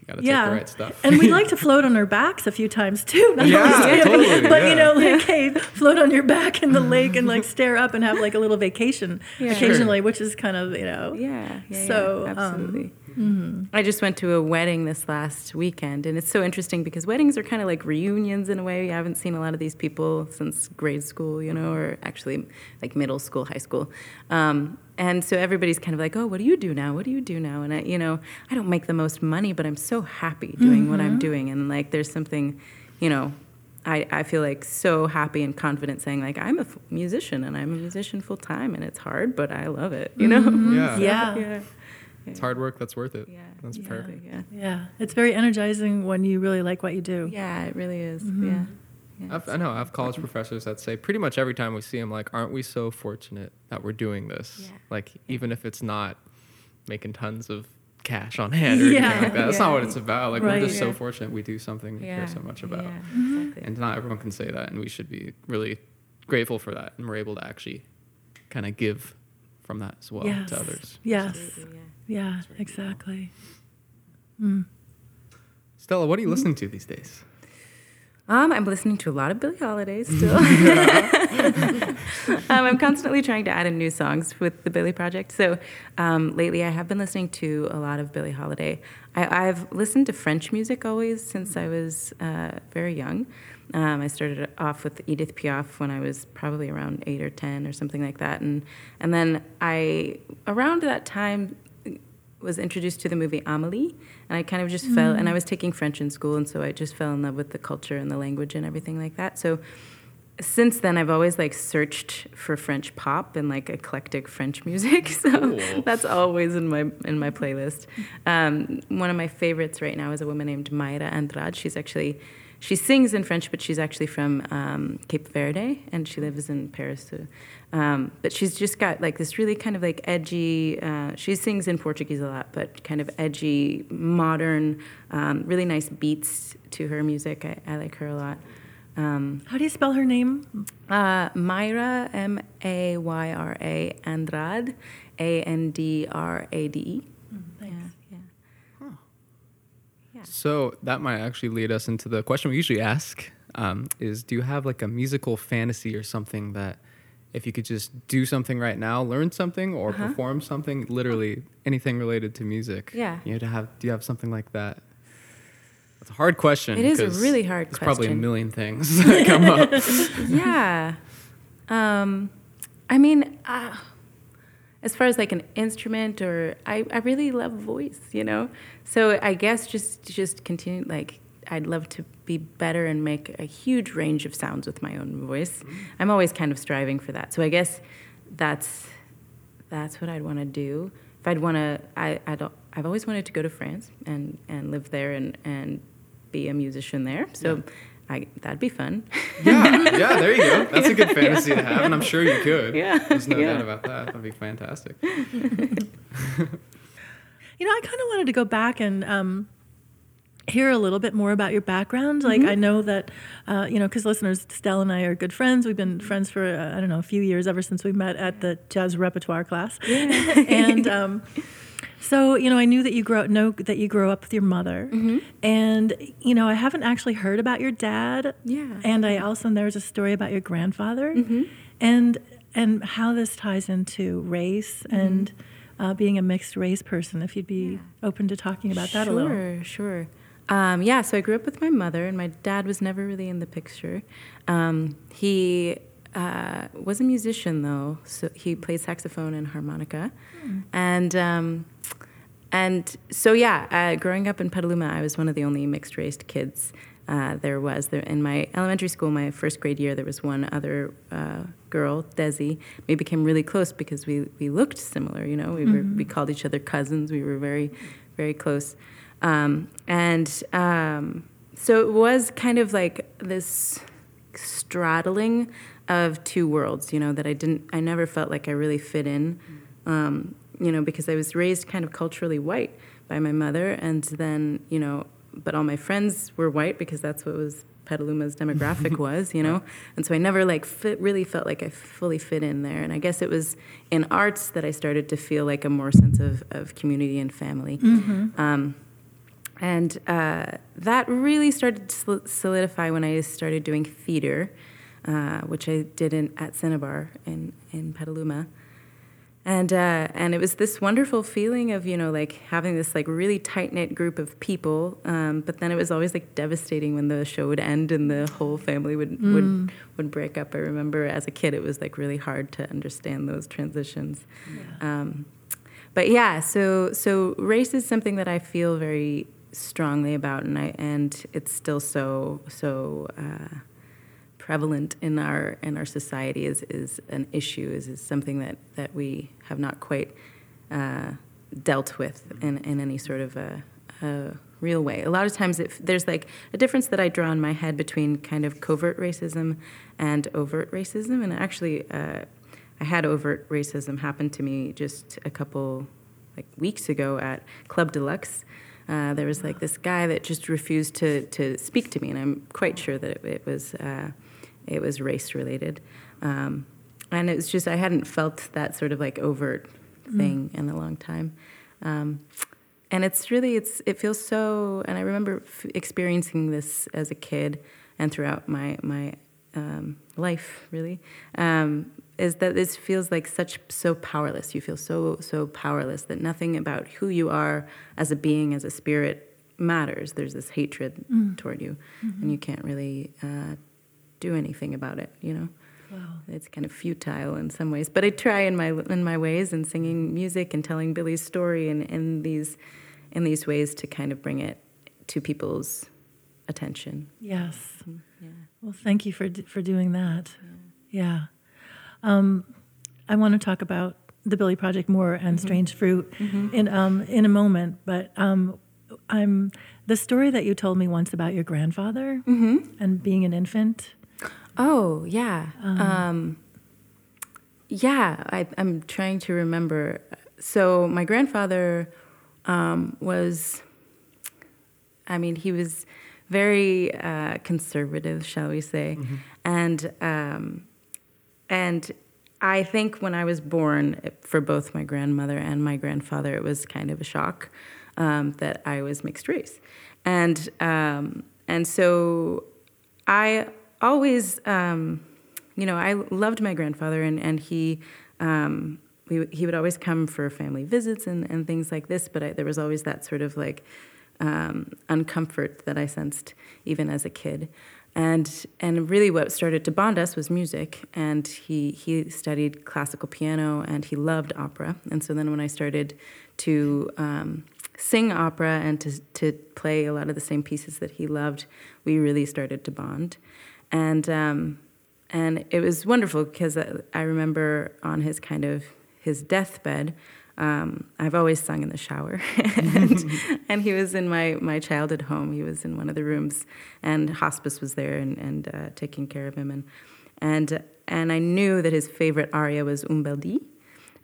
you got to yeah. take the right stuff. and we like to float on our backs a few times too. Not Yeah, totally, But yeah. you know, like hey, float on your back in the lake and like stare up and have like a little vacation Yeah. occasionally, which is kind of, you know. Yeah, yeah, So, yeah, um, absolutely. I just went to a wedding this last weekend, and it's so interesting because weddings are kind of like reunions in a way. I haven't seen a lot of these people since grade school, you know, or actually like middle school, high school. Um, and so everybody's kind of like, "Oh, what do you do now? What do you do now?" And I, you know, I don't make the most money, but I'm so happy doing what I'm doing, and like there's something, you know. I, I feel like so happy and confident saying like I'm a f- musician and I'm a musician full time and it's hard but I love it you know Yeah. Yeah. yeah It's hard work that's worth it. yeah, That's yeah, perfect. Yeah, Yeah. It's very energizing when you really like what you do. yeah, it really is. Mm-hmm. Yeah, yeah. I've, I know I have college professors that say pretty much every time we see them, like, aren't we so fortunate that we're doing this? Yeah. Like, even if it's not making tons of cash on hand or anything like that, that's not what it's about. Like, Right. we're just so fortunate we do something we yeah, care so much about. Yeah, Mm-hmm. exactly. And not everyone can say that, and we should be really grateful for that. And we're able to actually kind of give from that as well yes. to others. Yes. Absolutely, yeah. Yeah, exactly. Stella, what are you Mm-hmm. listening to these days? Um, I'm listening to a lot of Billie Holiday still. um, I'm constantly trying to add in new songs with the Billie Project. So um, lately, I have been listening to a lot of Billie Holiday. I, I've listened to French music always since I was uh, very young. Um, I started off with Edith Piaf when I was probably around eight or ten or something like that, and and then I around that time was introduced to the movie Amelie, and I kind of just fell. And I was taking French in school, and so I just fell in love with the culture and the language and everything like that. So since then I've always like searched for French pop and like eclectic French music. So cool. that's always in my in my playlist. Um, one of my favorites right now is a woman named Mayra Andrade. She's actually she sings in French, but she's actually from um, Cape Verde and she lives in Paris. Um, but she's just got like this really kind of like edgy. Uh, she sings in Portuguese a lot, but kind of edgy, modern, um, really nice beats to her music. I, I like her a lot. Um, How do you spell her name? Uh, Mayra, M A Y R A, Andrade, A N D R A D E. Mm, yeah, yeah. Huh. Yeah. So that might actually lead us into the question we usually ask: um, is Do you have like a musical fantasy or something that, if you could just do something right now, learn something or uh-huh. perform something, literally anything related to music? Yeah. You know, to have. Do you have something like that? It's a hard question. It is a really hard there's question. probably a million things that come up. yeah. Um, I mean, uh, as far as like an instrument or I, I really love voice, you know? So I guess just just continue like I'd love to be better and make a huge range of sounds with my own voice. Mm-hmm. I'm always kind of striving for that. So I guess that's that's what I'd want to do. If I'd want to, I, I don't, I've always wanted to go to France and, and live there and, and be a musician there. So yeah. I, that'd be fun. yeah, yeah, there you go. That's a good fantasy yeah. to have, and I'm sure you could. Yeah, there's no yeah. doubt about that. That'd be fantastic. you know, I kind of wanted to go back and um, hear a little bit more about your background. Like, mm-hmm. I know that, uh, you know, because listeners, Stella and I are good friends. We've been friends for, uh, I don't know, a few years ever since we met at the jazz repertoire class. Yeah. and, um, so you know, I knew that you grow know that you grow up with your mother, mm-hmm. and you know, I haven't actually heard about your dad. Yeah. And I also there was a story about your grandfather, mm-hmm. and and how this ties into race mm-hmm. and uh, being a mixed race person. If you'd be yeah. open to talking about sure, that a little. Sure, sure. Um, yeah, so I grew up with my mother, and my dad was never really in the picture. Um, he uh, was a musician, though, so he played saxophone and harmonica, mm. and um, and so, yeah, uh, growing up in Petaluma, I was one of the only mixed race kids uh, there was. There, in my elementary school, my first grade year, there was one other uh, girl, Desi. We became really close because we, we looked similar, you know. We, mm-hmm. were, we called each other cousins. We were very, very close. Um, and um, so it was kind of like this straddling of two worlds, you know, that I didn't, I never felt like I really fit in. Um, you know, because I was raised kind of culturally white by my mother, and then, you know, but all my friends were white because that's what was Petaluma's demographic was, you know, and so I never like fit, really felt like I fully fit in there. And I guess it was in arts that I started to feel like a more sense of, of community and family. Mm-hmm. Um, and uh, that really started to solidify when I started doing theater, uh, which I did in, at Cinnabar in, in Petaluma and uh, and it was this wonderful feeling of you know like having this like really tight knit group of people, um, but then it was always like devastating when the show would end and the whole family would mm. would would break up. I remember as a kid it was like really hard to understand those transitions. Yeah. Um, but yeah, so so race is something that I feel very strongly about, and I and it's still so so. Uh, prevalent in our in our society is is an issue is, is something that that we have not quite uh, dealt with in, in any sort of a, a real way. A lot of times, if there's like a difference that I draw in my head between kind of covert racism and overt racism, and actually, uh, I had overt racism happen to me just a couple like weeks ago at Club Deluxe. Uh, there was like this guy that just refused to to speak to me, and I'm quite sure that it, it was. Uh, it was race related. Um, and it was just, I hadn't felt that sort of like overt mm. thing mm. in a long time. Um, and it's really, it's, it feels so, and I remember f- experiencing this as a kid and throughout my, my um, life, really, um, is that this feels like such, so powerless. You feel so, so powerless that nothing about who you are as a being, as a spirit matters. There's this hatred mm. toward you, mm-hmm. and you can't really uh, do anything about it, you know. Wow. It's kind of futile in some ways, but I try in my in my ways and singing music and telling Billie's story and in these in these ways to kind of bring it to people's attention. Yes. Mm, Yeah. Well, thank you for for doing that. Yeah. Um, I want to talk about the Billie Project more and Strange Fruit in um, in a moment, but um, I'm the story that you told me once about your grandfather and being an infant. Oh yeah, um, yeah. I, I'm trying to remember. So my grandfather um, was, I mean, he was very uh, conservative, shall we say, and um, and I think when I was born, for both my grandmother and my grandfather, it was kind of a shock um, that I was mixed race, and um, and so I always, um, you know, I loved my grandfather, and and he. Um, we, he would always come for family visits and, and things like this, but I, there was always that sort of like um, uncomfort that I sensed even as a kid. And and really what started to bond us was music. And he he studied classical piano and he loved opera. And so then when I started to um, sing opera and to to play a lot of the same pieces that he loved, we really started to bond. And um, and it was wonderful because I remember on his kind of his deathbed, um, I've always sung in the shower, and, and, he was in my, my childhood home. He was in one of the rooms, and hospice was there and, and uh, taking care of him. And, and, and I knew that his favorite aria was Un bel dì,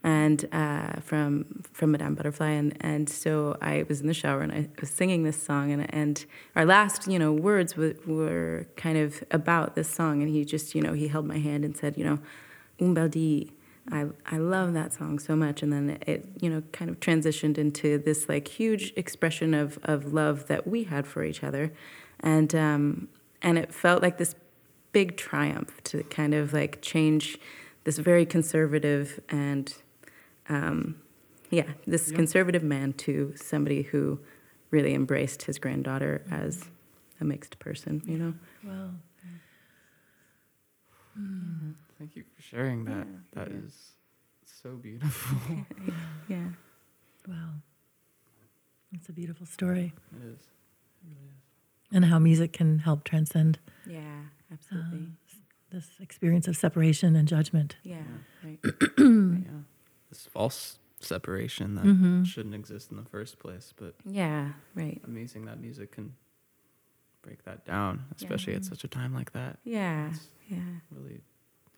and uh, from from Madame Butterfly, and, and so I was in the shower and I was singing this song, and and our last you know words were, were kind of about this song, and he just you know he held my hand and said you know Un bel dì. I, I love that song so much. And then it you know kind of transitioned into this like huge expression of, of love that we had for each other. And um, and it felt like this big triumph to kind of like change this very conservative and um, yeah this yeah. conservative man to somebody who really embraced his granddaughter as a mixed person you know? Wow mm-hmm. Thank you. for sharing that. Yeah, that yeah. is so beautiful. yeah. yeah. Wow. It's a beautiful story. It is. It really is. And how music can help transcend. Yeah, absolutely. Uh, this experience of separation and judgment. Yeah, right. yeah. This false separation that mm-hmm. shouldn't exist in the first place, but yeah, right. Amazing that music can break that down, especially yeah. at such a time like that. Yeah, it's yeah. Really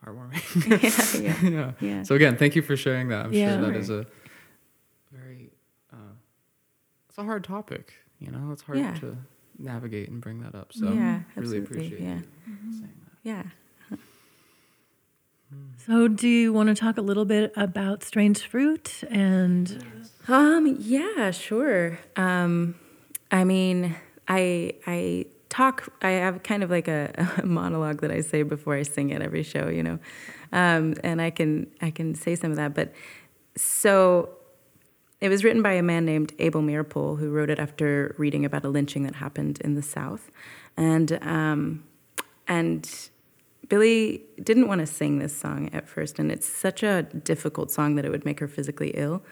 heartwarming. yeah, yeah, yeah, So again, thank you for sharing that. I'm yeah, sure that right. is a very uh, it's a hard topic. You know, it's hard yeah. to navigate and bring that up. So yeah, really appreciate yeah. you mm-hmm. saying that. Yeah. So, do you want to talk a little bit about strange fruit and? Um. Yeah. Sure. Um. I mean, I I talk i have kind of like a, a, monologue that i say before i sing at every show you know um, and i can i can say some of that but so it was written by a man named abel meeropol who wrote it after reading about a lynching that happened in the south and um, and Billie didn't want to sing this song at first, and it's such a difficult song that it would make her physically ill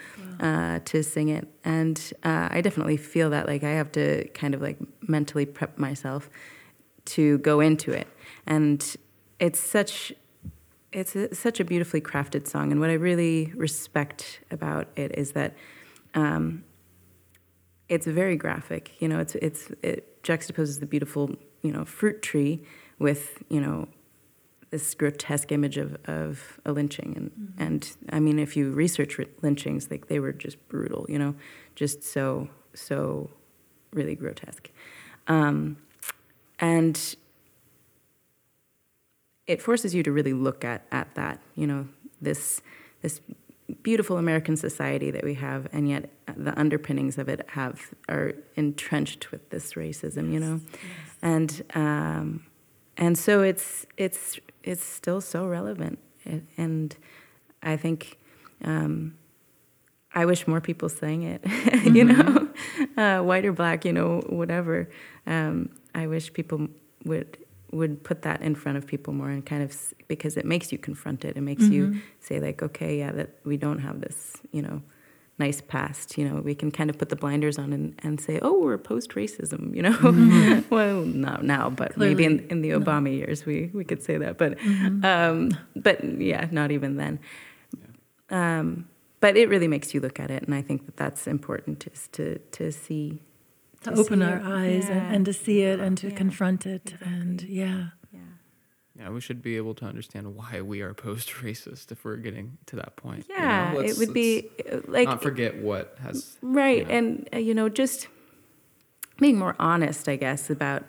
wow. uh, to sing it. And uh, I definitely feel that, like, I have to kind of like mentally prep myself to go into it. And it's such it's a, such a beautifully crafted song, and what I really respect about it is that um, it's very graphic. You know, it's it's it juxtaposes the beautiful you know fruit tree with you know this grotesque image of, of a lynching and mm-hmm. and I mean if you research lynchings like they were just brutal you know just so so really grotesque um, and it forces you to really look at at that you know this this beautiful American society that we have and yet the underpinnings of it have are entrenched with this racism you know yes. and um, and so it's it's it's still so relevant, and I think um, I wish more people sang it. Mm-hmm. you know, uh, white or black, you know, whatever. Um, I wish people would would put that in front of people more and kind of because it makes you confront it. It makes mm-hmm. you say like, okay, yeah, that we don't have this, you know, nice past. You know, we can kind of put the blinders on and, and say, oh, we're post racism, you know? Mm-hmm. well, not now, but Clearly. maybe in, in the Obama no. years we, we could say that. But, mm-hmm. um, but yeah, not even then. Yeah. Um, but it really makes you look at it. And I think that that's important is to, to see. To, to open see our it. eyes yeah. and, and, to see it and to yeah. confront it. Exactly. And yeah. Yeah, Yeah, we should be able to understand why we are post racist if we're getting to that point. Yeah, you know? it would be like not forget what has right, you know. and uh, you know, just being more honest, I guess, about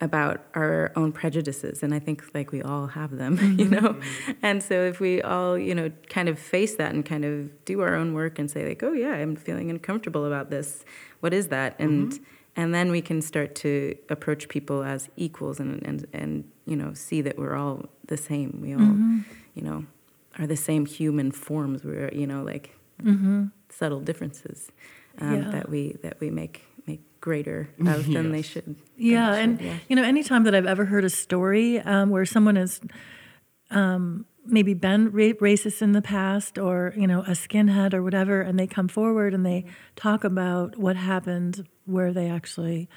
about our own prejudices, and I think like we all have them, you mm-hmm. know, and so if we all you know kind of face that and kind of do our own work and say like, oh yeah, I'm feeling uncomfortable about this. What is that? And mm-hmm and then we can start to approach people as equals and and and you know see that we're all the same we all mm-hmm. you know are the same human forms we're you know like mm-hmm. subtle differences um, yeah. that we that we make make greater of yes. than they should yeah they and yeah. you know anytime that i've ever heard a story um, where someone has um, maybe been ra- racist in the past or you know a skinhead or whatever and they come forward and they talk about what happened where they actually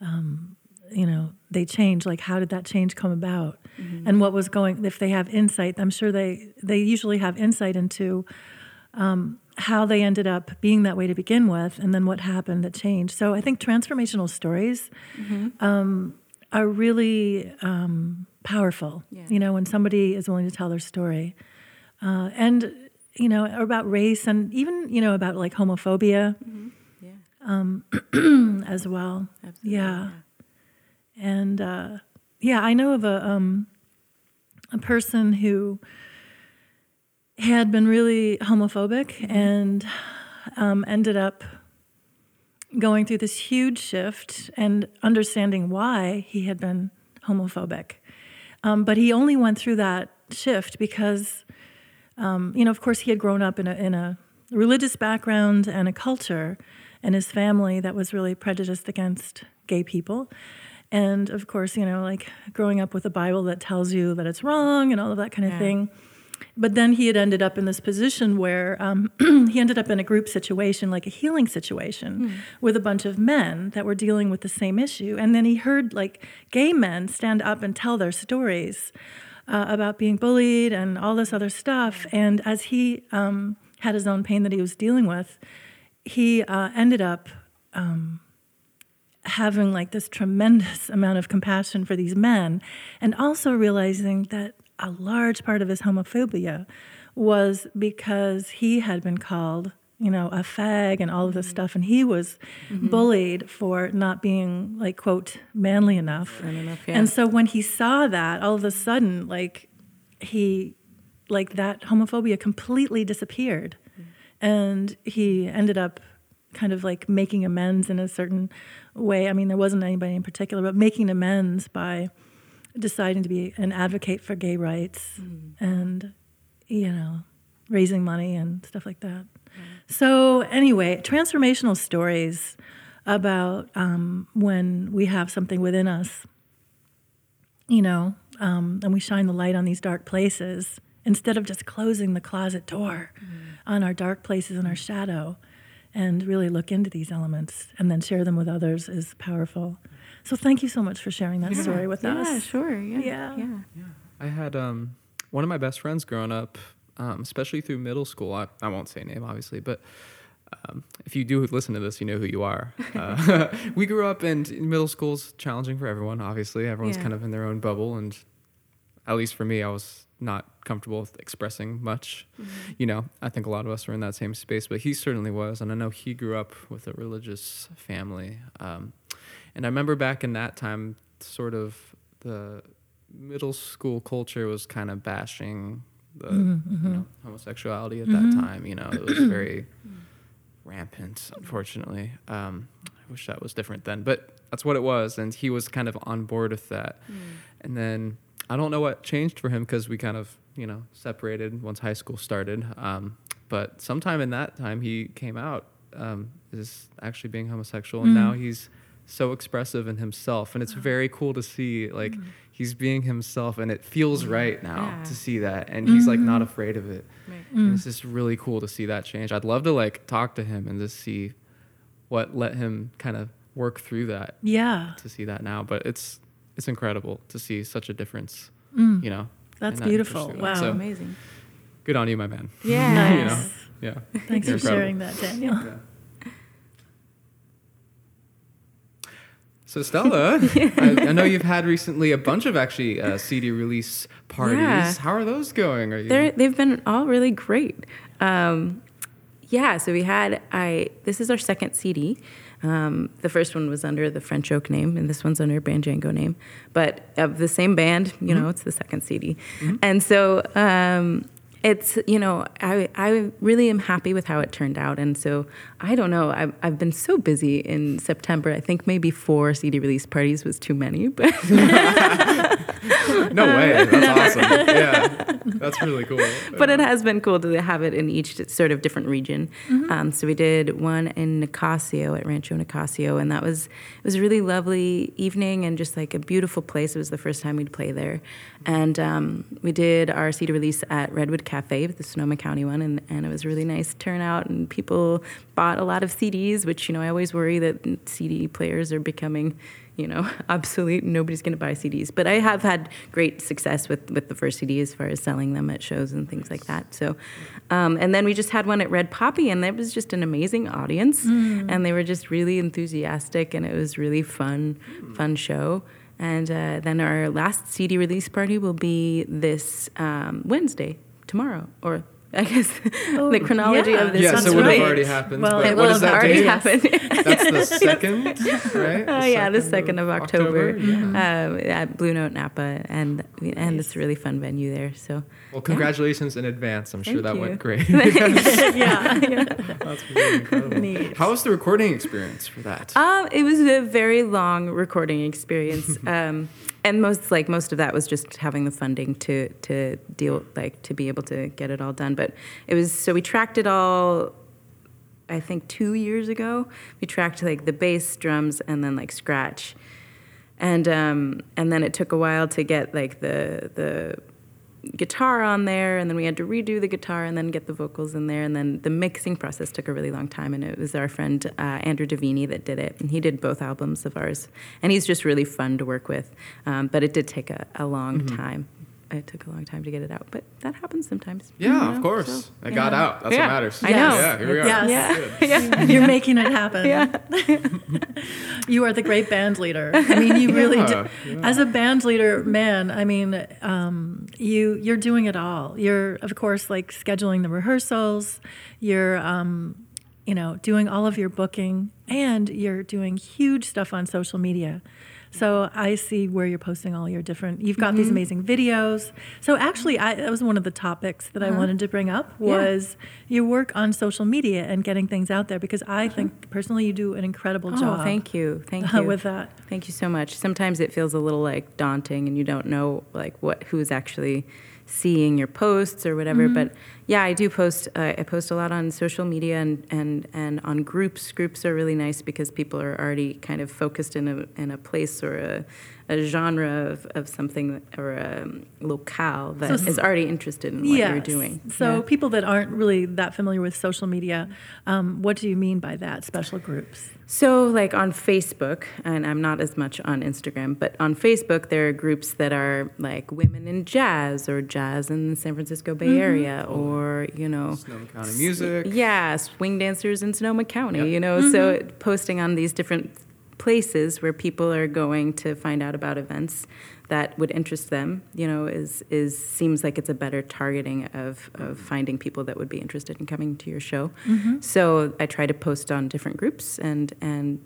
um, you know they change like how did that change come about mm-hmm. and what was going if they have insight i'm sure they they usually have insight into um, how they ended up being that way to begin with and then what happened that changed so i think transformational stories mm-hmm. um, are really um, powerful. Yeah. You know, when somebody is willing to tell their story, uh, and you know, about race and even you know about like homophobia, mm-hmm. yeah, um, as well. Absolutely. Yeah, yeah. and uh, yeah, I know of a um, a person who had been really homophobic mm-hmm. and um, ended up going through this huge shift and understanding why he had been homophobic. Um, but he only went through that shift because, um, you know, of course, he had grown up in a, in a religious background and a culture and his family that was really prejudiced against gay people. And of course, you know, like growing up with a Bible that tells you that it's wrong and all of that kind of yeah. thing but then he had ended up in this position where um, he ended up in a group situation, like a healing situation, mm. with a bunch of men that were dealing with the same issue. And then he heard like gay men stand up and tell their stories uh, about being bullied and all this other stuff. And as he um, had his own pain that he was dealing with, he uh, ended up. Um, having like this tremendous amount of compassion for these men and also realizing that a large part of his homophobia was because he had been called you know a fag and all of this mm-hmm. stuff and he was mm-hmm. bullied for not being like quote manly enough, enough yeah. and so when he saw that all of a sudden like he like that homophobia completely disappeared mm-hmm. and he ended up kind of like making amends in a certain way i mean there wasn't anybody in particular but making amends by deciding to be an advocate for gay rights mm. and, you know, raising money and stuff like that. So, anyway, transformational stories about um, when we have something within us, you know, um, and we shine the light on these dark places instead of just closing the closet door mm. on our dark places and our shadow and really look into these elements and then share them with others is powerful. So thank you so much for sharing that yeah. story with yeah, us. Yeah, sure. Yeah. Yeah. yeah. yeah. I had um, one of my best friends growing up, um, especially through middle school. I, I won't say name, obviously, but um, if you do listen to this, you know who you are. Uh, we grew up, and middle school's challenging for everyone. Obviously, everyone's kind of in their own bubble, and at least for me, I was not comfortable with expressing much. Mm-hmm. You know, I think a lot of us were in that same space, but he certainly was, and I know he grew up with a religious family. Um, and I remember back in that time, sort of the middle school culture was kind of bashing the mm-hmm. you know, homosexuality at mm-hmm. that time. You know, it was very rampant, unfortunately. Um, I wish that was different then, but that's what it was. And he was kind of on board with that. Mm. And then I don't know what changed for him because we kind of, you know, separated once high school started. Um, but sometime in that time, he came out um, as actually being homosexual, and mm. now he's so expressive in himself, and it's very cool to see like mm. he's being himself, and it feels right now Yeah. to see that, and he's like not mm-hmm. afraid of it. Right. And it's mm. just really cool to see that change. I'd love to like talk to him and just see what let him kind of work through that Yeah. to see that now. But it's it's incredible to see such a difference. Mm. You know, That's that beautiful. Wow. So Amazing. good on you, my man. Yeah. you know, yeah. Thanks You're for incredible. sharing that, Daniel. Yeah. So Stella, I, I know you've had recently a bunch of actually uh, CD release parties. Yeah. How are those going? Are you? They're, they've been all really great. Um, yeah, so we had I. This is our second CD. Um, the first one was under the French Oak name, and this one's under Banjango name, but of the same band. You know, it's the second CD, and so um, it's you know I I really am happy with how it turned out, and so I don't know I've I've been so busy in September. I think maybe four CD release parties was too many, but no way. That's awesome. Yeah, that's really cool. but it has been cool to have it in each sort of different region. Um, so we did one in Nicasio at Rancho Nicasio, and that was it was a really lovely evening and just like a beautiful place. It was the first time we'd play there, and um, we did our CD release at Redwood Cafe, the Sonoma County one, and, and it was a really nice turnout, and people bought a lot of CDs, which you know I always worry that CD players are becoming you know, obsolete. Nobody's going to buy CDs. But I have had great success with, with the first CD as far as selling them at shows and things like that. So, um, and then we just had one at Red Poppy, and that was just an amazing audience. And they were just really enthusiastic, and it was really fun, fun show. And uh, then our last CD release party will be this um, Wednesday, tomorrow, or I guess the chronology yeah. of this. yeah, That's so it would right. have already happened. Well, it will have that already date? happened. That's the second, right? Oh yeah, the second of October, Yeah. um, at Blue Note Napa, and and it's a really fun venue there. So Well, congratulations in advance. I'm sure Thank that you. went great. yeah. That's really incredible. Neat. How was the recording experience for that? um, it was a very long recording experience, um, and most like most of that was just having the funding to to deal like to be able to get it all done. But it was so we tracked it all. I think two years ago, we tracked like the bass, drums, and then like scratch, and um, and then it took a while to get like the the guitar on there, and then we had to redo the guitar and then get the vocals in there, and then the mixing process took a really long time, and it was our friend uh, Andrew Davini that did it, and he did both albums of ours, and he's just really fun to work with, um, but it did take a, a long time. It took a long time to get it out, but that happens sometimes. yeah, you know, of course. so, I got out. That's Yeah. what matters. I know. Yeah, here we are. Yes. Yeah. You're making it happen. Yeah. You are the great band leader. I mean, you really Yeah, do. yeah. As a band leader, man, I mean, um, you you're doing it all. You're of course like scheduling the rehearsals. You're um, you know doing all of your booking, and you're doing huge stuff on social media. So I see where you're posting all your different. You've got Mm-hmm. these amazing videos. So actually, I, that was one of the topics that I Uh-huh. wanted to bring up was your work on social media and getting things out there because I think personally you do an incredible job. Oh, job. thank you, thank you with that. Thank you so much. Sometimes it feels a little like daunting, and you don't know like what who's actually seeing your posts or whatever. Mm-hmm. But yeah, I do post. Uh, I post a lot on social media and and and on groups. Groups are really nice because people are already kind of focused in a in a place or a, a genre of, of something or a locale that is So- already interested in what you're doing. So Yeah. people that aren't really that familiar with social media, um, what do you mean by that? Special groups. So, like on Facebook, and I'm not as much on Instagram, but on Facebook, there are groups that are like women in jazz or jazz in the San Francisco Bay Mm-hmm. Area, or, you know, Sonoma County music. yeah, swing dancers in Sonoma County, Yep. you know. Mm-hmm. So, posting on these different places where people are going to find out about events that would interest them, you know, is is seems like it's a better targeting of of finding people that would be interested in coming to your show. Mm-hmm. So I try to post on different groups and and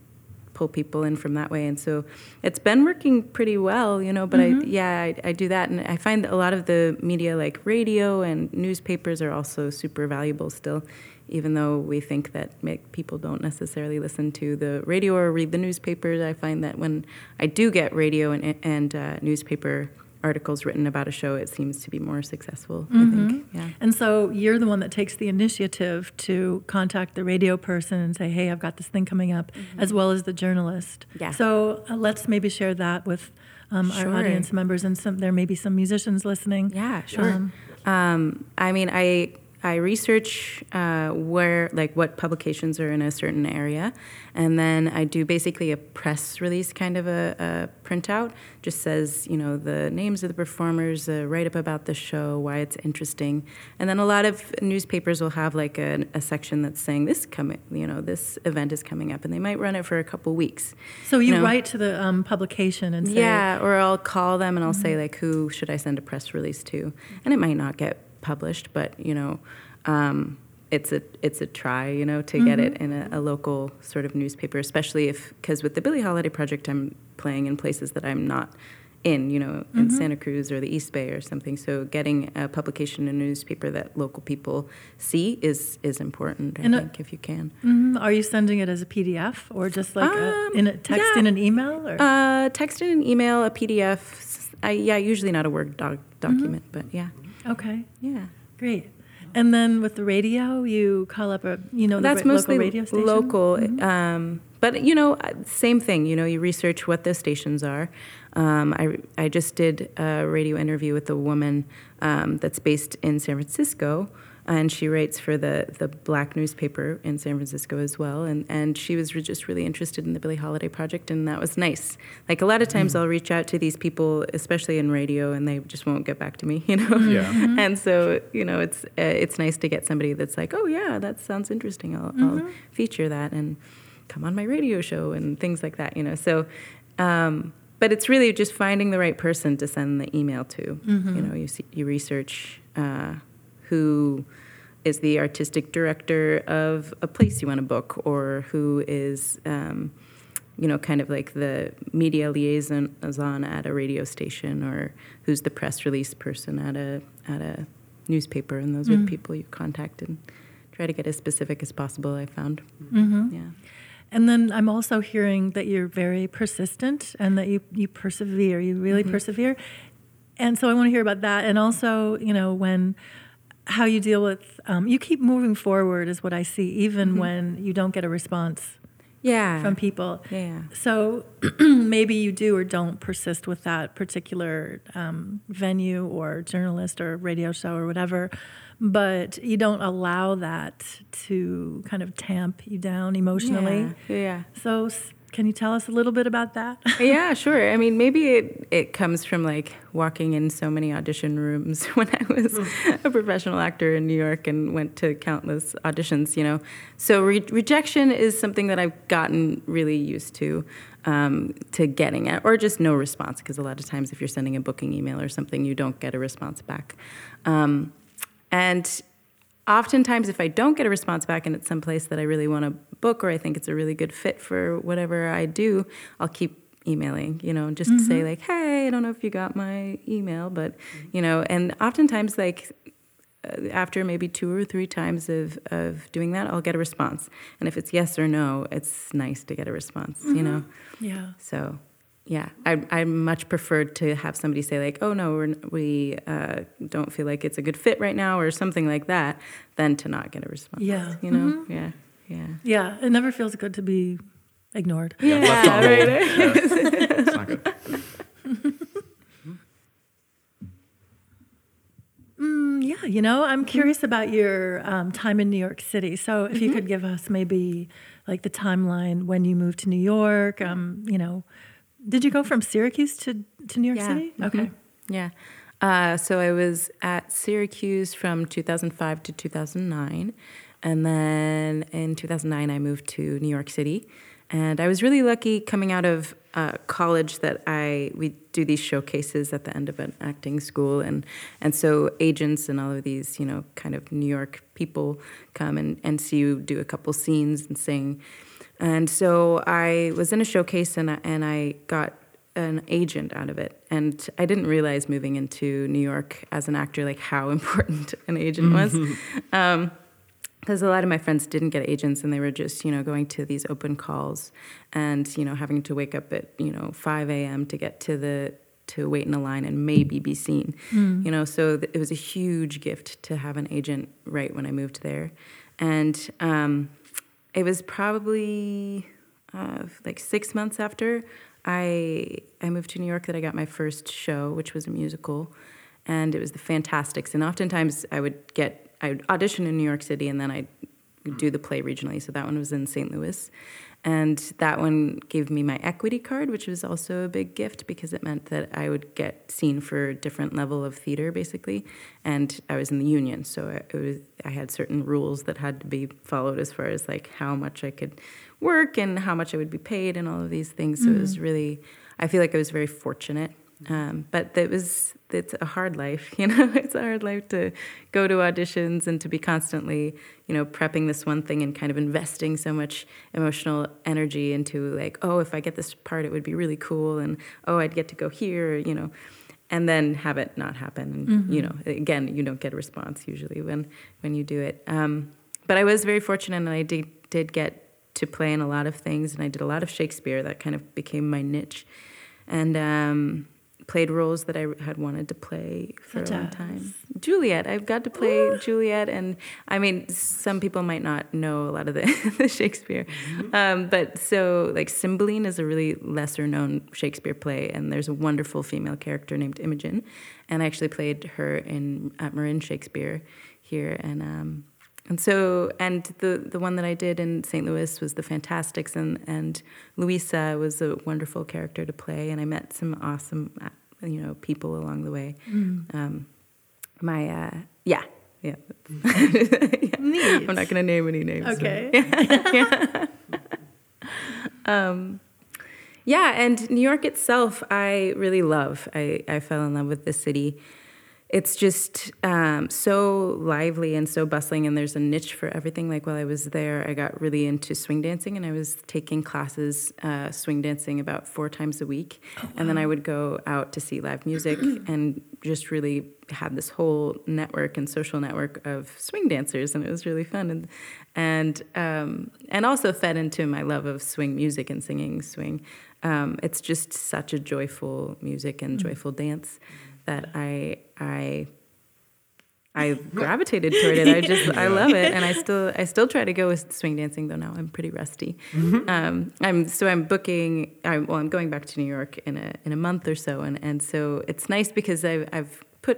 pull people in from that way, and so it's been working pretty well, you know. But I yeah I, I do that, and I find that a lot of the media like radio and newspapers are also super valuable still even though we think that make, people don't necessarily listen to the radio or read the newspapers, I find that when I do get radio and, and uh, newspaper articles written about a show, it seems to be more successful. Mm-hmm. I think. Yeah. And so you're the one that takes the initiative to contact the radio person and say, "Hey, I've got this thing coming up," mm-hmm. as well as the journalist. Yeah. So uh, let's maybe share that with um, sure. our audience members, and some there may be some musicians listening. Yeah, sure. Um, um, I mean, I I research uh, where, like, what publications are in a certain area, and then I do basically a press release kind of a, a printout. Just says, you know, the names of the performers, a write up about the show, why it's interesting, and then a lot of newspapers will have like a, a section that's saying this coming, you know, this event is coming up, and they might run it for a couple weeks. So you, you know? write to the um, publication and say, yeah, or I'll call them and I'll mm-hmm. say like, who should I send a press release to, and it might not get published, but you know, um, it's a it's a try, you know, to mm-hmm. get it in a, a, local sort of newspaper, especially if because with the Billie Holiday Project, I'm playing in places that I'm not in, you know, in mm-hmm. Santa Cruz or the East Bay or something. So getting a publication in a newspaper that local people see is is important. I and think a, if you can. Mm-hmm. Are you sending it as a PDF or just like um, a, in a text yeah. in an email? Or? Uh, text in an email, a PDF. I, yeah, usually not a Word doc, document, mm-hmm. but yeah. Okay. Yeah. Great. And then with the radio, you call up a you know that's mostly local radio station. Local, mm-hmm. um, but you know, same thing. You know, you research what the stations are. Um, I I just did a radio interview with a woman um, that's based in San Francisco and she writes for the the black newspaper in San Francisco as well. And and she was just really interested in the Billie Holiday project, and that was nice. Like a lot of times, mm. I'll reach out to these people, especially in radio, and they just won't get back to me, you know. Yeah. Mm-hmm. and so you know, it's uh, it's nice to get somebody that's like, oh yeah, that sounds interesting. I'll, mm-hmm. I'll feature that and come on my radio show and things like that, you know. So. Um, but it's really just finding the right person to send the email to. Mm-hmm. You know, you see, you research uh, who is the artistic director of a place you want to book, or who is, um, you know, kind of like the media liaison at a radio station, or who's the press release person at a at a newspaper, and those mm. are the mm. people you contact and try to get as specific as possible. I found, mm-hmm. yeah. And then I'm also hearing that you're very persistent and that you, you persevere. You really mm-hmm. persevere. And so I want to hear about that. And also, you know, when how you deal with um, you keep moving forward is what I see, even mm-hmm. when you don't get a response. Yeah. From people. Yeah. So maybe you do or don't persist with that particular um, venue or journalist or radio show or whatever, but you don't allow that to kind of tamp you down emotionally. Yeah. yeah. So can you tell us a little bit about that? yeah, sure. I mean, maybe it, it comes from like walking in so many audition rooms when I was a professional actor in New York and went to countless auditions, you know. So re- rejection is something that I've gotten really used to. Um, to getting it, or just no response, because a lot of times if you're sending a booking email or something, you don't get a response back. Um, and oftentimes if i don't get a response back and it's someplace that i really want to book or i think it's a really good fit for whatever i do i'll keep emailing you know just mm-hmm. to say mm-hmm. like hey i don't know if you got my email but you know and oftentimes like uh, after maybe two or three times of, of doing that i'll get a response and if it's yes or no it's nice to get a response mm-hmm. you know yeah so yeah, I, I much preferred to have somebody say like, "Oh no, we're, we uh, don't feel like it's a good fit right now," or something like that, than to not get a response. Yeah, you know, mm-hmm. yeah, yeah, yeah. It never feels good to be ignored. Yeah, yeah right. yeah. it's not good. Mm, yeah, you know, I'm mm-hmm. curious about your um, time in New York City. So, if mm-hmm. you could give us maybe like the timeline when you moved to New York, um, you know, did you go from Syracuse to, to New York yeah. City? Mm-hmm. Okay. Yeah. Uh, so I was at Syracuse from 2005 to 2009. And then in 2009, I moved to New York City. And I was really lucky coming out of uh, college that I we do these showcases at the end of an acting school, and and so agents and all of these you know kind of New York people come and, and see you do a couple scenes and sing, and so I was in a showcase and I, and I got an agent out of it. And I didn't realize moving into New York as an actor, like how important an agent was. Um, because a lot of my friends didn't get agents and they were just you know going to these open calls and you know having to wake up at you know 5 a.m to get to the to wait in a line and maybe be seen. Mm. You know, so th- it was a huge gift to have an agent right when I moved there, and um, it was probably uh, like six months after I I moved to New York that I got my first show, which was a musical, and it was the Fantasticks. And oftentimes I would get I would audition in New York City, and then I'd do the play regionally. So that one was in St. Louis, and that one gave me my equity card, which was also a big gift because it meant that I would get seen for a different level of theater, basically. And I was in the union, so it was I had certain rules that had to be followed as far as like how much I could work and how much I would be paid and all of these things. So mm-hmm. it was mm-hmm. really, I feel like I was very fortunate. Um, but it was it's a hard life, you know. it's a hard life to go to auditions and to be constantly, you know, prepping this one thing and kind of investing so much emotional energy into like, oh, if I get this part, it would be really cool, and oh, I'd get to go here, you know, and then have it not happen. And mm-hmm. you know, again, you don't get a response usually when when you do it. Um, but I was very fortunate, and I did did get to play in a lot of things, and I did a lot of Shakespeare. That kind of became my niche, and um, played roles that I had wanted to play for Such a long time. Juliet, I've got to play Ooh. Juliet, and I mean, some people might not know a lot of the, the Shakespeare, mm-hmm. um, but so like Cymbeline is a really lesser known Shakespeare play, and there's a wonderful female character named Imogen, and I actually played her in at Marin Shakespeare here, and um, and so, and the the one that I did in St. Louis was the Fantasticks, and and Louisa was a wonderful character to play, and I met some awesome, you know, people along the way. Mm. Um, my uh, yeah. Yeah. yeah. I'm not to name any names. Okay. yeah. um, yeah, and New York itself, I really love. I, I fell in love with the city it's just um, so lively and so bustling and there's a niche for everything. Like while i was there i got really into swing dancing and i was taking classes uh, swing dancing about four times a week. Oh, wow. and then i would go out to see live music and just really had this whole network and social network of swing dancers and it was really fun. And and um, and also fed into my love of swing music and singing swing. Um, it's just such a joyful music and mm. joyful dance that I I I gravitated toward it. I just I love it, and I still I still try to go with swing dancing though now I'm pretty rusty. Mm-hmm. Um, I'm so I'm booking. I'm, well, I'm going back to New York in a in a month or so, and and so it's nice because I've I've put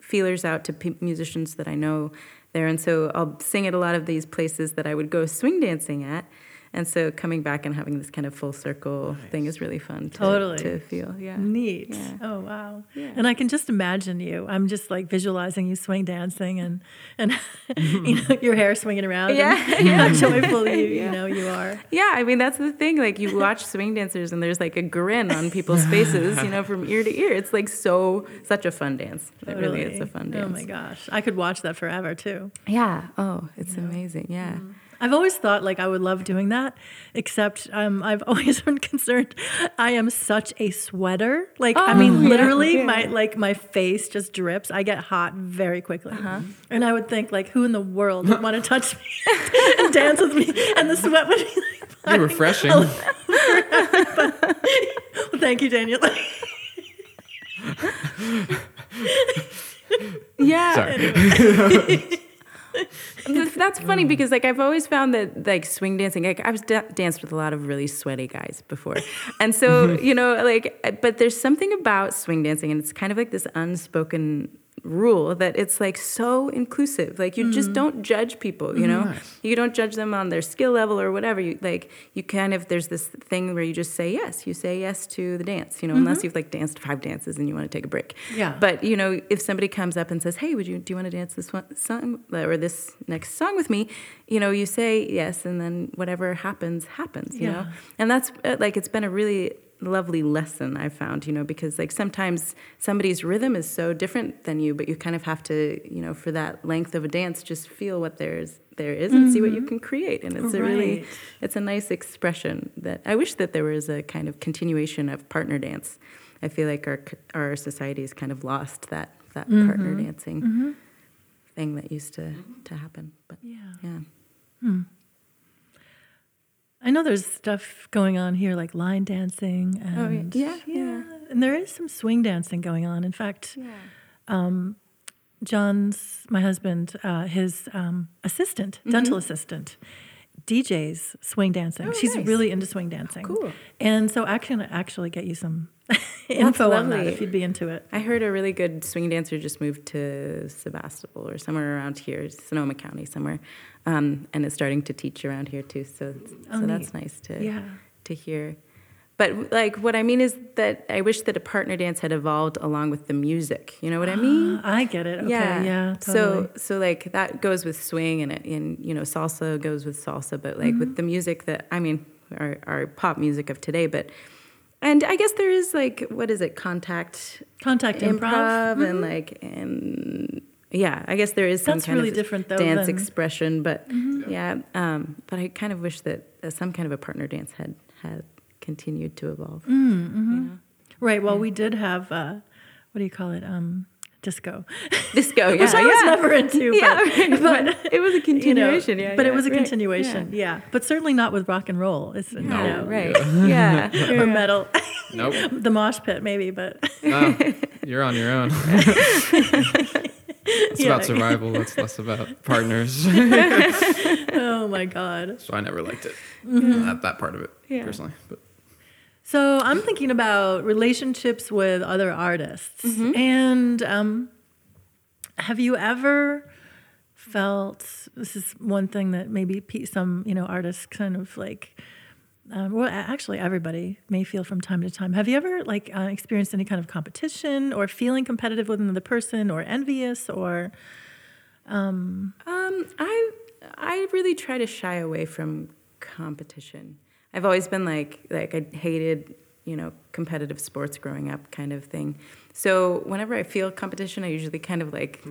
feelers out to p- musicians that I know there, and so I'll sing at a lot of these places that I would go swing dancing at and so coming back and having this kind of full circle nice. thing is really fun to, totally. to feel. Yeah. Neat. Yeah. Oh wow. Yeah. And I can just imagine you. I'm just like visualizing you swing dancing and and you know your hair swinging around. Yeah. And yeah. how joyful you yeah. you know you are. Yeah. I mean that's the thing. Like you watch swing dancers and there's like a grin on people's faces. You know from ear to ear. It's like so such a fun dance. Totally. It really is a fun dance. Oh my gosh. I could watch that forever too. Yeah. Oh, it's amazing. Yeah. Mm. I've always thought like I would love doing that, except um, I've always been concerned. I am such a sweater. Like oh, I mean, yeah, literally, yeah. my like my face just drips. I get hot very quickly, uh-huh. and I would think like, who in the world would want to touch me and dance with me, and the sweat would be like, refreshing. well, thank you, Daniel. yeah. Sorry that's funny mm. because like I've always found that like swing dancing, like I was da- danced with a lot of really sweaty guys before, and so you know like, but there's something about swing dancing, and it's kind of like this unspoken rule that it's like so inclusive. Like you mm just don't judge people, you know? Nice. You don't judge them on their skill level or whatever. You like you can if there's this thing where you just say yes. You say yes to the dance, you know, mm-hmm. unless you've like danced five dances and you want to take a break. Yeah. But you know, if somebody comes up and says, "Hey, would you do you want to dance this one song or this next song with me?" You know, you say yes and then whatever happens happens, you yeah. know? And that's uh, like it's been a really lovely lesson I found, you know, because like sometimes somebody's rhythm is so different than you, but you kind of have to, you know, for that length of a dance, just feel what there's there is and mm-hmm. see what you mm-hmm. can create. And it's right. a really, it's a nice expression that I wish that there was a kind of continuation of partner dance. I feel like our our society has kind of lost that that mm-hmm. partner dancing mm-hmm. thing that used to to happen. But yeah, yeah. Hmm. I know there's stuff going on here like line dancing and oh, yeah. Yeah, yeah. and there is some swing dancing going on. In fact, um, John's my husband, uh, his um, assistant, dental assistant, DJs swing dancing. Oh, She's nice. really into swing dancing. Cool. And so I can actually get you some info on that if you'd be into it. I heard a really good swing dancer just moved to Sebastopol or somewhere around here, Sonoma County, somewhere, um, and is starting to teach around here too. So, Oh, so that's nice to Yeah. to hear. But like, what I mean is that I wish that a partner dance had evolved along with the music. You know what I mean? I get it. Okay. Yeah. totally. So so like that goes with swing and it, and you know salsa goes with salsa, but like Mm-hmm. with the music that I mean our our pop music of today, but and I guess there is like what is it contact contact improv. Mm-hmm. and like and yeah, I guess there is some That's kind really of different, though, dance than- Mm-hmm. expression, but yeah, um, but I kind of wish that uh, some kind of a partner dance had had continued to evolve. Mm. you know? Right. Well, we did have uh, what do you call it? Um, disco, Disco, yeah, which I was never into. Yeah, but, right, but but it was a you know, continuation, yeah, But it was a right, continuation, yeah. But certainly not with rock and roll. It's you know, right. Yeah. or metal. Nope. the mosh pit, maybe, but No, you're on your own. It's Yeah. about survival. It's less about partners. oh my god. so I never liked it. Mm-hmm. Not that part of it Yeah. personally. But So I'm thinking about relationships with other artists, Mm-hmm. and um, have you ever felt this is one thing that maybe some you know artists kind of like. Um, well, actually, everybody may feel from time to time. Have you ever like uh, experienced any kind of competition or feeling competitive with another person, or envious, or Um, I I really try to shy away from competition. I've always been like like I hated you know competitive sports growing up kind of thing. So whenever I feel competition, I usually kind of like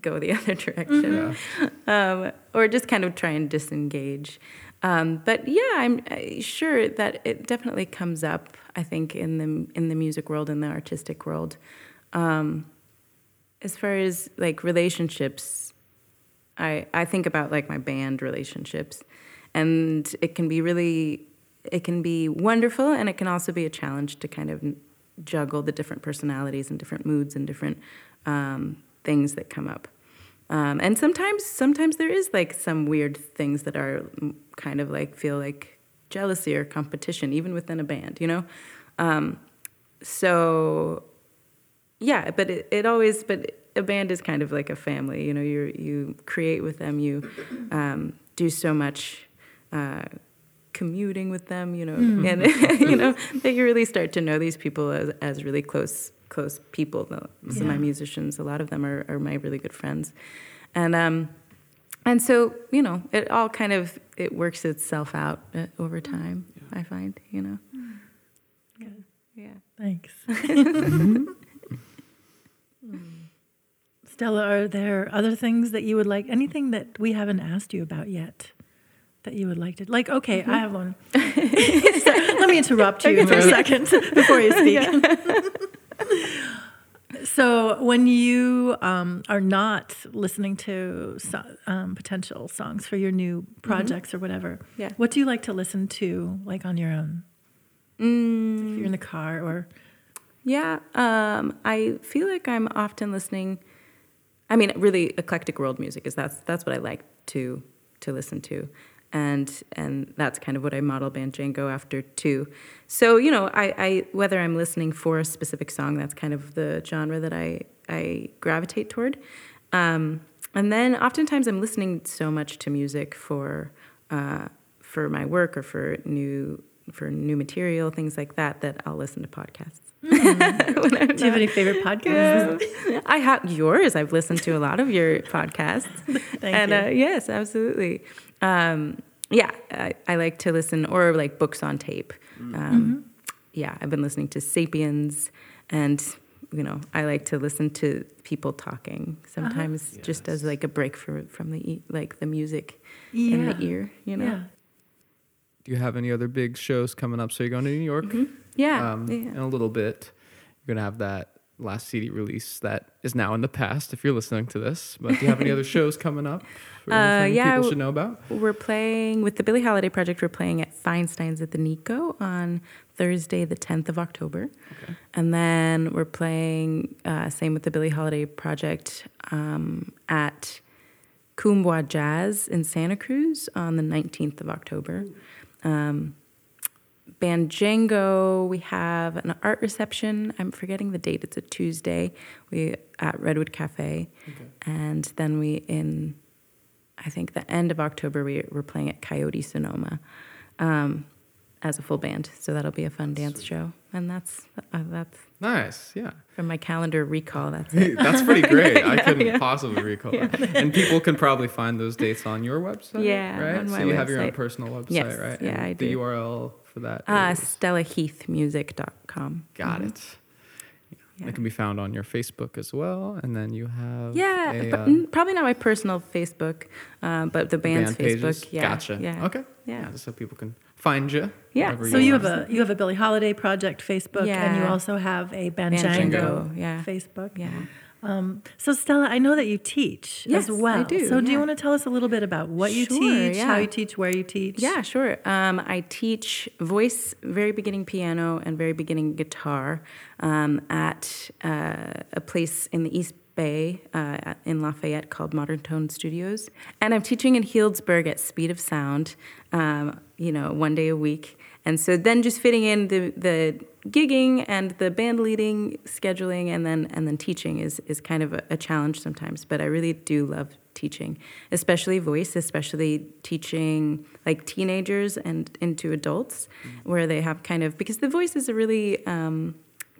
go the other direction, um, or just kind of try and disengage. Um, but yeah, I'm uh, sure that it definitely comes up. I think in the in the music world, in the artistic world. Um, as far as like relationships, I I think about like my band relationships, and it can be really, it can be wonderful, and it can also be a challenge to kind of juggle the different personalities and different moods and different um, things that come up. Um, and sometimes, sometimes there is like some weird things that are mm, kind of like feel like jealousy or competition, even within a band, you know. Um, so yeah but it, it always but a band is kind of like a family you know? You you create with them you um, do so much uh, commuting with them you know? And you know that you really start to know these people as, as really close close people though some of my musicians a lot of them are, are my really good friends and um and so you know it all kind of it works itself out uh, over time i find you know Good. yeah Thanks. Stella, are there other things that you would like? Anything that we haven't asked you about yet that you would like to? Like, okay, I have one. Let me interrupt you for a second before you speak. so, when you um, are not listening to so, um, potential songs for your new projects or whatever, Yeah. what do you like to listen to, like on your own? Mm. If you're in the car or Yeah, um, I feel like I'm often listening. I mean, really eclectic world music is that's that's what I like to to listen to, and and that's kind of what I model Banjango after too. So you know, I, I whether I'm listening for a specific song, that's kind of the genre that I I gravitate toward. Um, and then oftentimes I'm listening so much to music for uh, for my work or for new for new material, things like that, that I'll listen to podcasts. do you have any favorite podcasts? I have yours. I've listened to a lot of your podcasts. Thank and you. Uh, yes, absolutely. Um, yeah, I, I like to listen or like books on tape. Mm-hmm. Um, Yeah, I've been listening to Sapiens, and you know, I like to listen to people talking sometimes, just as like a break for, from the e- like the music in the ear. You know. Yeah. do you have any other big shows coming up? So you're going to New York Yeah. um, yeah. in a little bit. You're gonna have that last CD release that is now in the past if you're listening to this. But do you have any other shows coming up? Uh, yeah, people should know about. We're playing with the Billie Holiday Project. We're playing at Feinstein's at the Nikko on Thursday, the 10th of October, okay. and then we're playing uh, same with the Billie Holiday Project um, at Kuumbwa Jazz in Santa Cruz on the 19th of October. Um, Banjango, we have an art reception. I'm forgetting the date. It's a Tuesday. We at Redwood Cafe, okay. and then we in, I think the end of October we we're playing at Coyote Sonoma, um, as a full band. So that'll be a fun dance Sweet. show, and that's uh, that's nice. Yeah. From my calendar recall, that's it. that's pretty great. yeah, I couldn't yeah. possibly recall yeah. that. And people can probably find those dates on your website. Yeah. Right. so you website. have your own personal website, yes, right? Yeah, and I the. URL for that? Uh, StellaHeathmusic.com. Got mm-hmm. it. Yeah. It can be found on your Facebook as well, and then you have yeah, a, uh, probably not my personal Facebook, uh, but the band's band Facebook. Pages. Yeah, gotcha. Yeah, okay. Yeah. yeah, so people can find you. Yeah. So you, you have a you have a Billie Holiday Project Facebook, yeah. and you also have a Banjango, Banjango yeah. Facebook. Yeah. Um, so Stella, I know that you teach yes, as well. I do. So yeah. do you want to tell us a little bit about what you sure, teach, yeah. how you teach, where you teach? Yeah, sure. Um, I teach voice, very beginning piano, and very beginning guitar um, at uh, a place in the East Bay uh, in Lafayette called Modern Tone Studios, and I'm teaching in Healdsburg at Speed of Sound. Um, you know, one day a week, and so then just fitting in the the gigging and the band leading, scheduling, and then and then teaching is is kind of a, a challenge sometimes. But I really do love teaching, especially voice, especially teaching like teenagers and into adults, mm-hmm. where they have kind of because the voice is a really um,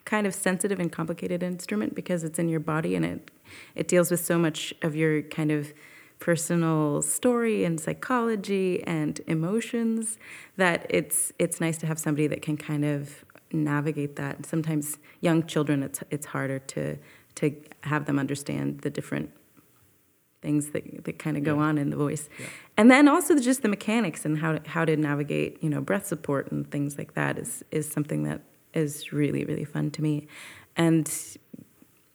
kind of sensitive and complicated instrument because it's in your body and it it deals with so much of your kind of personal story and psychology and emotions that it's it's nice to have somebody that can kind of navigate that. Sometimes young children, it's it's harder to to have them understand the different things that, that kind of go yeah. on in the voice, yeah. and then also just the mechanics and how to, how to navigate you know breath support and things like that is is something that is really really fun to me, and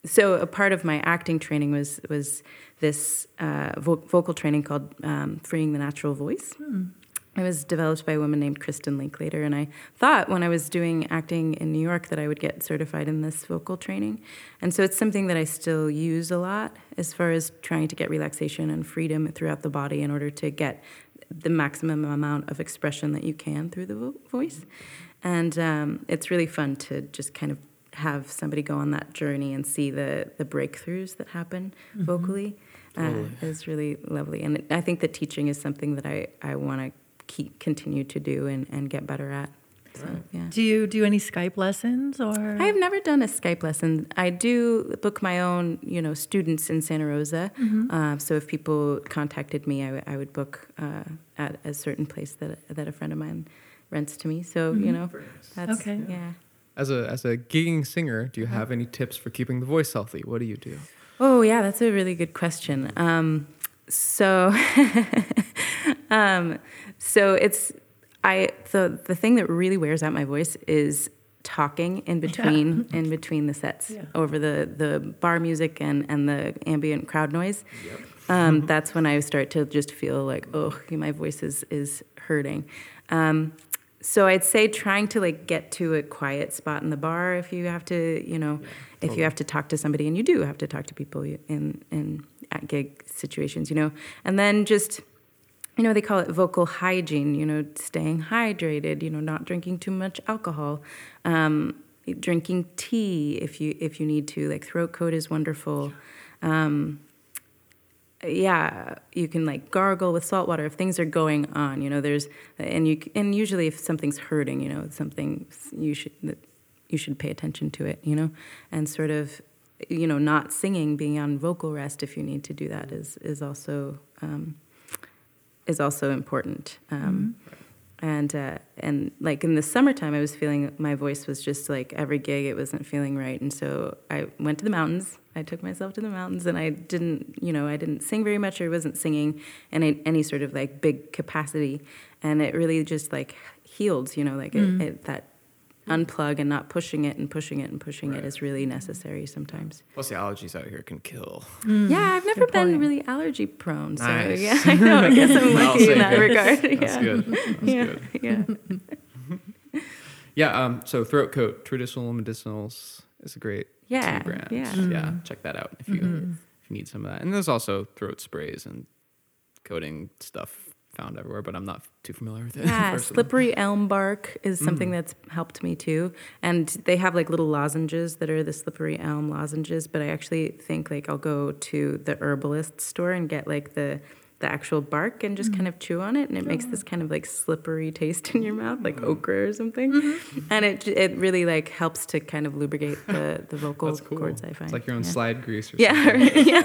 so a part of my acting training was was this uh, vo- vocal training called um, freeing the natural voice. Hmm. It was developed by a woman named Kristin Linklater, and I thought when I was doing acting in New York that I would get certified in this vocal training. And so it's something that I still use a lot as far as trying to get relaxation and freedom throughout the body in order to get the maximum amount of expression that you can through the vo- voice. And um, it's really fun to just kind of have somebody go on that journey and see the, the breakthroughs that happen mm-hmm. vocally. Uh, totally. is really lovely. And I think that teaching is something that I, I want to keep continue to do and, and get better at. So, yeah. Do you do any Skype lessons or? I have never done a Skype lesson. I do book my own, you know, students in Santa Rosa. Mm-hmm. Uh, so if people contacted me, I, w- I would book uh, at a certain place that that a friend of mine rents to me. So mm-hmm. you know, that's okay. Yeah. As a as a gigging singer, do you have any tips for keeping the voice healthy? What do you do? Oh yeah, that's a really good question. Um, so um, so it's I the the thing that really wears out my voice is talking in between yeah. in between the sets yeah. over the the bar music and and the ambient crowd noise. Yep. Um, that's when I start to just feel like oh my voice is is hurting. Um, so I'd say trying to like get to a quiet spot in the bar if you have to, you know, yeah, totally. if you have to talk to somebody and you do have to talk to people in in at gig situations, you know, and then just you know, they call it vocal hygiene, you know, staying hydrated, you know, not drinking too much alcohol, um, drinking tea if you if you need to. Like throat coat is wonderful. Um, yeah, you can like gargle with salt water if things are going on. You know, there's and you and usually if something's hurting, you know, something you should you should pay attention to it. You know, and sort of you know not singing, being on vocal rest if you need to do that is is also. Um, is also important. Um, mm-hmm. And uh, and like in the summertime, I was feeling my voice was just like every gig it wasn't feeling right, and so I went to the mountains. I took myself to the mountains, and I didn't, you know, I didn't sing very much, or wasn't singing in any sort of like big capacity, and it really just like healed, you know, like mm-hmm. it, it, that unplug and not pushing it and pushing it and pushing right. it is really necessary sometimes. Plus, the allergies out here can kill. Mm. Yeah, I've never been point. really allergy prone, so nice. yeah, I know. I guess I'm lucky in that regard. That's yeah. good. That's yeah. good. Yeah. yeah. Um. So throat coat, traditional medicinals is a great yeah brand. Yeah. Mm. Yeah. Check that out if you mm-hmm. if you need some of that. And there's also throat sprays and coating stuff found everywhere, but I'm not too familiar with it. Yeah, slippery elm bark is something mm. that's helped me too. And they have like little lozenges that are the slippery elm lozenges, but I actually think like I'll go to the herbalist store and get like the the actual bark and just mm kind of chew on it and it makes this kind of like slippery taste in your mouth like mm okra or something mm-hmm. and it it really like helps to kind of lubricate the the vocal cool. cords i find it's like your own yeah. slide grease or yeah, something right. yeah.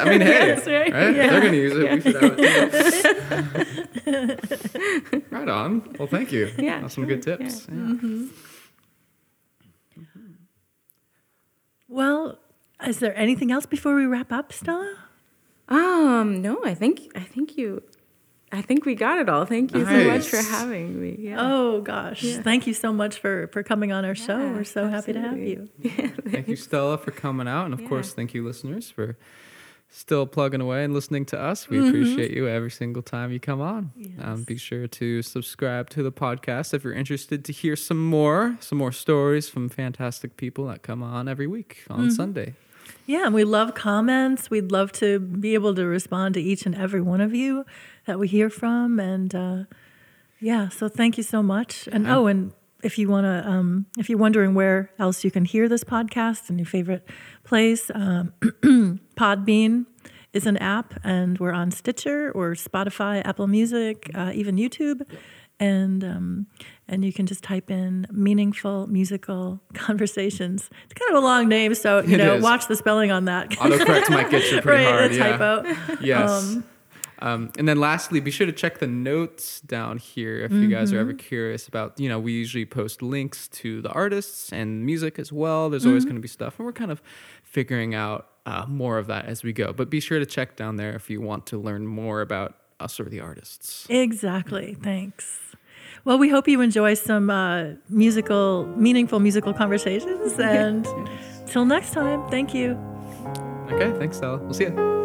i mean hey right, right? Yeah. they're gonna use it we should have it right on well thank you yeah some good tips mm-hmm. well is there anything else before we wrap up stella um, no, I think I think you I think we got it all. Thank you nice. so much for having me. Yeah. Oh gosh, yeah. thank you so much for for coming on our show. Yeah, We're so absolutely. happy to have you. Yeah, thank you, Stella, for coming out, and of course, thank you, listeners, for still plugging away and listening to us. We mm-hmm. appreciate you every single time you come on. Yes. Um, be sure to subscribe to the podcast if you're interested to hear some more, some more stories from fantastic people that come on every week on mm-hmm. Sunday. Yeah, and we love comments. We'd love to be able to respond to each and every one of you that we hear from. And uh, yeah, so thank you so much. And oh, and if you want to, um, if you're wondering where else you can hear this podcast and your favorite place, um, Podbean is an app, and we're on Stitcher or Spotify, Apple Music, uh, even YouTube and um, and you can just type in meaningful musical conversations. It's kind of a long name, so you it know, is. watch the spelling on that. Autocorrect might get you pretty right, hard. A yeah. typo. Yes. Um, um, and then lastly, be sure to check the notes down here if mm-hmm. you guys are ever mm-hmm. curious about, you know, we usually post links to the artists and music as well. There's mm-hmm. always going to be stuff, and we're kind of figuring out uh, more of that as we go. But be sure to check down there if you want to learn more about us or the artists. Exactly. Thanks. Well, we hope you enjoy some uh, musical, meaningful musical conversations. And yes. till next time, thank you. Okay, thanks, Stella. We'll see you.